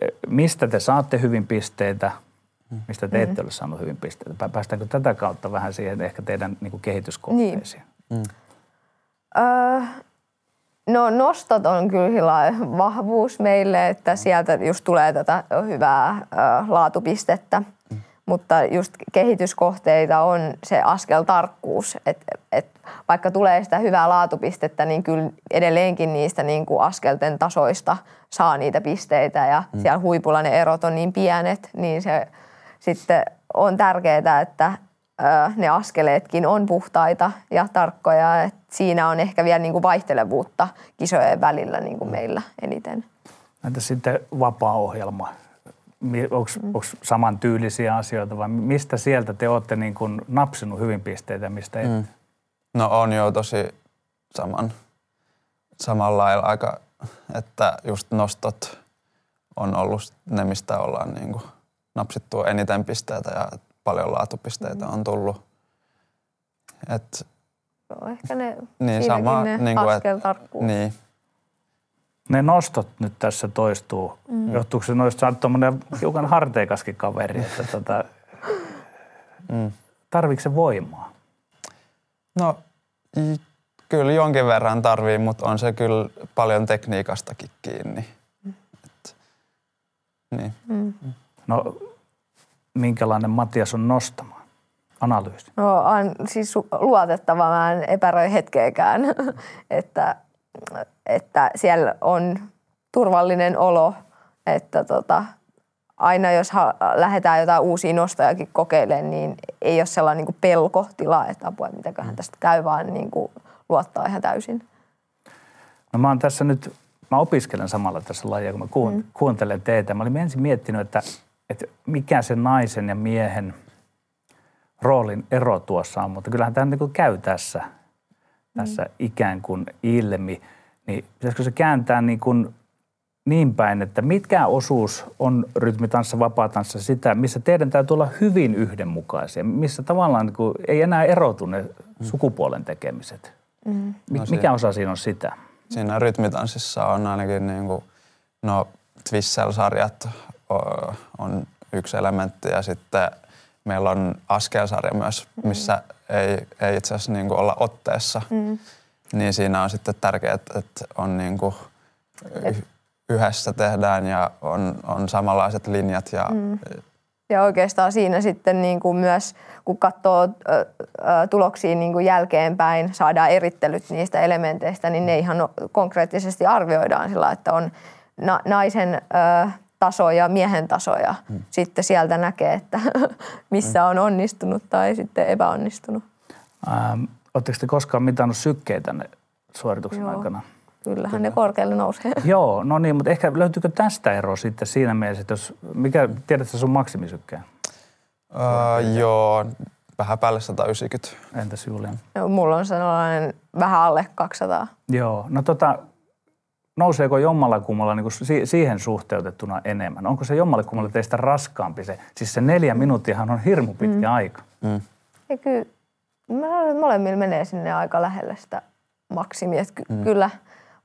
eh, mistä te saatte hyvin pisteitä, mistä te ette mm. ole saanut hyvin pisteitä? Päästäänkö tätä kautta vähän siihen ehkä teidän niin kuin kehityskohteisiin? Niin. Mm. Öö, No nostot on kyllä vahvuus meille, että sieltä just tulee tätä hyvää ö, laatupistettä. Mm. Mutta just kehityskohteita on se askel tarkkuus, että et vaikka tulee sitä hyvää laatupistettä, niin kyllä edelleenkin niistä niin kuin askelten tasoista saa niitä pisteitä ja mm. siellä huipulla ne erot on niin pienet, niin se sitten on tärkeää, että ne askeleetkin on puhtaita ja tarkkoja. Et siinä on ehkä vielä niin kuin vaihtelevuutta kisojen välillä niin kuin meillä eniten. Entä sitten vapaa-ohjelma? Onko mm. samantyylisiä asioita vai mistä sieltä te olette niin kuin napsinut hyvin pisteitä, mistä et? Mm. No on jo tosi saman, samalla lailla aika, että just nostot on ollut ne, mistä ollaan niin kuin napsittu eniten pisteitä ja paljon laatupisteitä on tullut. Et, no, ehkä ne, niin, sama, ne niin kuin, askeltarkkuus. Niin. Ne nostot nyt tässä toistuu. Mm. Johtuuko se noista, sä oot hiukan harteikaskin kaveri, että tota, mm. tarviiko se voimaa? No kyllä jonkin verran tarvii, mutta on se kyllä paljon tekniikastakin kiinni. Mm. Et, niin. Mm. No minkälainen Matias on nostamaan? Analyysi. No on siis luotettava, mä en epäröi hetkeäkään, että, että siellä on turvallinen olo, että tota, aina jos ha- lähdetään jotain uusia nostojakin kokeilemaan, niin ei ole sellainen niin pelkotila, että apua, että mitäköhän tästä käy, vaan niin kuin luottaa ihan täysin. No mä oon tässä nyt, mä opiskelen samalla tässä lajia, kun mä kuun, mm. kuuntelen teitä. Mä olin ensin miettinyt, että että mikä se naisen ja miehen roolin ero tuossa on, mutta kyllähän tämä niin käy tässä, tässä mm. ikään kuin ilmi. Niin pitäisikö se kääntää niin, kuin niin päin, että mitkä osuus on rytmitanssa, vapaatanssa sitä, missä teidän täytyy olla hyvin yhdenmukaisia, missä tavallaan niin kuin ei enää erotu ne mm. sukupuolen tekemiset. Mm. No mikä osa siinä on sitä? Siinä rytmitanssissa on ainakin niin kuin, no Twissel-sarjat on yksi elementti ja sitten meillä on askelsarja myös, missä mm. Ei, ei itse asiassa niin olla otteessa. Mm. Niin siinä on sitten tärkeää, että on niin kuin yhdessä tehdään ja on, on samanlaiset linjat. Ja, mm. ja oikeastaan siinä sitten niin kuin myös, kun katsoo tuloksia niin kuin jälkeenpäin, saadaan erittelyt niistä elementeistä, niin ne ihan konkreettisesti arvioidaan sillä, että on naisen tasoja, miehen tasoja. Hmm. Sitten sieltä näkee, että missä on onnistunut tai sitten epäonnistunut. Ähm, Oletteko te koskaan mitannut sykkeitä suorituksen Joo. aikana? Kyllähän Kyllä. ne korkealle nousee. Joo, no niin, mutta ehkä löytyykö tästä ero sitten siinä mielessä, että jos, mikä, tiedätkö sun maksimisykkeen? Uh, joo, vähän päälle 190. Entäs Julian? Joo, mulla on sellainen vähän alle 200. Joo, no tota, nouseeko jommalla kummalla niin kuin siihen suhteutettuna enemmän? Onko se jommalle kummalle teistä raskaampi se? Siis se neljä minuuttiahan on hirmu pitkä mm. aika. Mm. Ja kyllä, mä molemmilla menee sinne aika lähelle sitä maksimia. Ky- mm. Kyllä,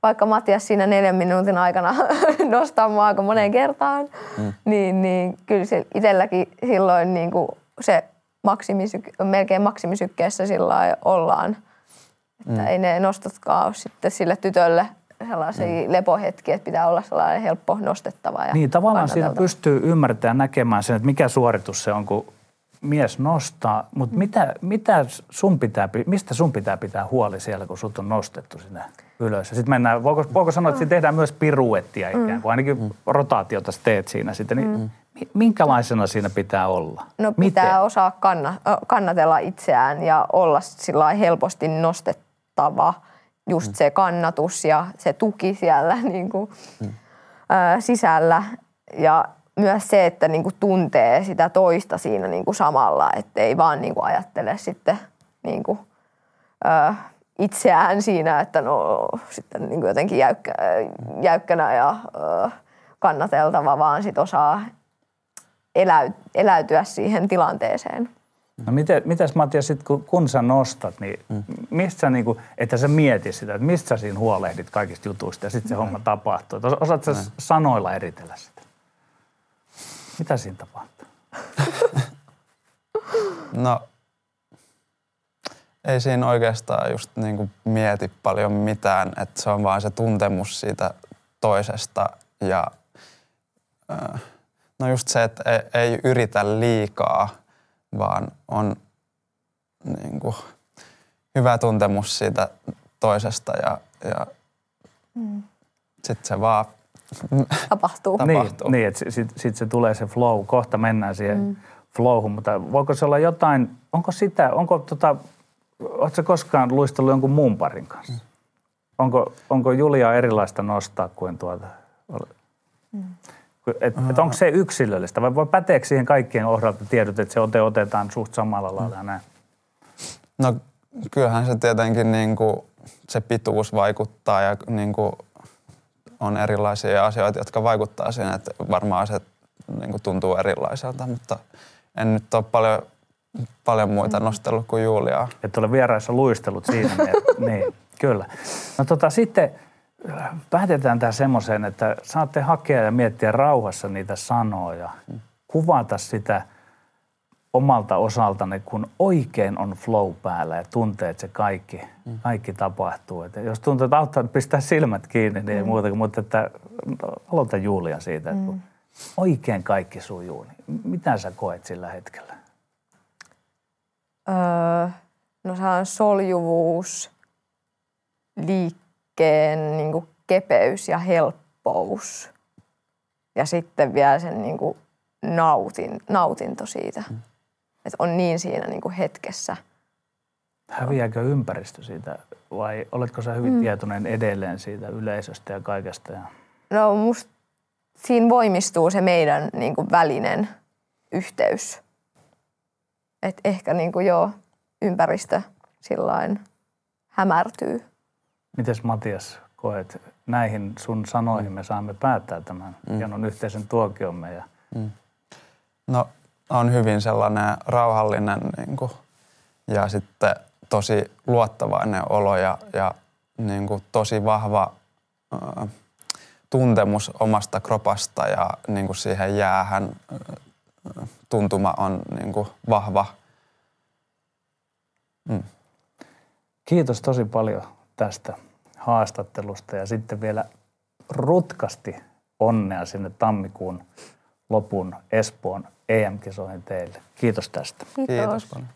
vaikka Matias siinä neljän minuutin aikana nostaa mua aika moneen kertaan, mm. niin, niin kyllä se itselläkin silloin niin kuin se maksimisyk- melkein maksimisykkeessä sillä ollaan. Että mm. ei ne nostotkaan ole sitten sille tytölle sellaisia mm. lepohetkiä, että pitää olla sellainen helppo nostettava. Ja niin, tavallaan siinä pystyy ymmärtämään näkemään sen, että mikä suoritus se on, kun mies nostaa, mutta mm. mitä, mitä sun pitää, mistä sun pitää pitää huoli siellä, kun sut on nostettu sinne ylös? Sitten mennään, voiko, voiko sanoa, että mm. tehdään myös piruettia ikään kuin, mm. ainakin mm. rotaatiota teet siinä sitten, niin mm. minkälaisena siinä pitää olla? No pitää Miten? osaa kanna, kannatella itseään ja olla sillä helposti nostettava, just mm. se kannatus ja se tuki siellä niin kuin, mm. ä, sisällä ja myös se, että niin kuin tuntee sitä toista siinä niin kuin samalla, ettei vaan niin kuin ajattele sitten niin kuin, ö, itseään siinä, että no sitten niin kuin jotenkin jäykkä, jäykkänä ja ö, kannateltava, vaan sit osaa eläy, eläytyä siihen tilanteeseen. No miten, mitäs Matias, sit kun, kun sä nostat, niin mm. mistä sä, niin kuin, että sä mietit sitä, että mistä sä siinä huolehdit kaikista jutuista ja sitten se mm. homma tapahtuu? Osaatko sä sanoilla eritellä sitä? Mitä siinä tapahtuu? no, ei siinä oikeastaan just niin kuin mieti paljon mitään, että se on vaan se tuntemus siitä toisesta ja no just se, että ei, ei yritä liikaa, vaan on niin kuin hyvä tuntemus siitä toisesta ja, ja mm. sitten se vaan tapahtuu. Niin, niin että sitten sit se tulee se flow, kohta mennään siihen mm. flowhun, mutta voiko se olla jotain, onko sitä, onko tota, oletko koskaan luistellut jonkun muun parin kanssa? Mm. Onko, onko Julia erilaista nostaa kuin tuota? Mm. Et, et onko se yksilöllistä vai päteekö siihen kaikkien kohdalta tiedot, että se ote otetaan suht samalla lailla näin? No kyllähän se tietenkin niin kuin, se pituus vaikuttaa ja niin kuin, on erilaisia asioita, jotka vaikuttaa siihen, että varmaan se niin kuin tuntuu erilaiselta, mutta en nyt ole paljon, paljon muita mm. nostellut kuin Juliaa. Et ole vieraissa luistellut siinä. niin, kyllä. No tota, sitten päätetään tämä semmoiseen, että saatte hakea ja miettiä rauhassa niitä sanoja, kuvata sitä – omalta osaltanne, kun oikein on flow päällä ja tuntee, että se kaikki, kaikki tapahtuu. Että jos tuntuu, että auttaa pistää silmät kiinni, niin mm. muuta kuin, mutta että aloita Julia siitä, että mm. oikein kaikki sujuu, niin mitä sä koet sillä hetkellä? Öö, no se on soljuvuus, liikkeen niin kuin kepeys ja helppous. Ja sitten vielä sen niin kuin nautin, nautinto siitä. Mm että on niin siinä niin kuin hetkessä. Häviääkö ympäristö siitä vai oletko sä hyvin mm. tietoinen edelleen siitä yleisöstä ja kaikesta? Ja... No musta siinä voimistuu se meidän niin kuin välinen yhteys. Et ehkä niin kuin joo, ympäristö sillain hämärtyy. Mites Matias koet, näihin sun sanoihin me saamme päättää tämän mm. hienon yhteisen tuokiomme? Ja... Mm. No on hyvin sellainen rauhallinen niin kuin, ja sitten tosi luottavainen olo ja, ja niin kuin, tosi vahva ä, tuntemus omasta kropasta ja niin kuin siihen jäähän ä, tuntuma on niin kuin, vahva. Mm. Kiitos tosi paljon tästä haastattelusta ja sitten vielä rutkasti onnea sinne tammikuun lopun Espoon EM-kisoihin teille. Kiitos tästä. Kiitos. Kiitos paljon.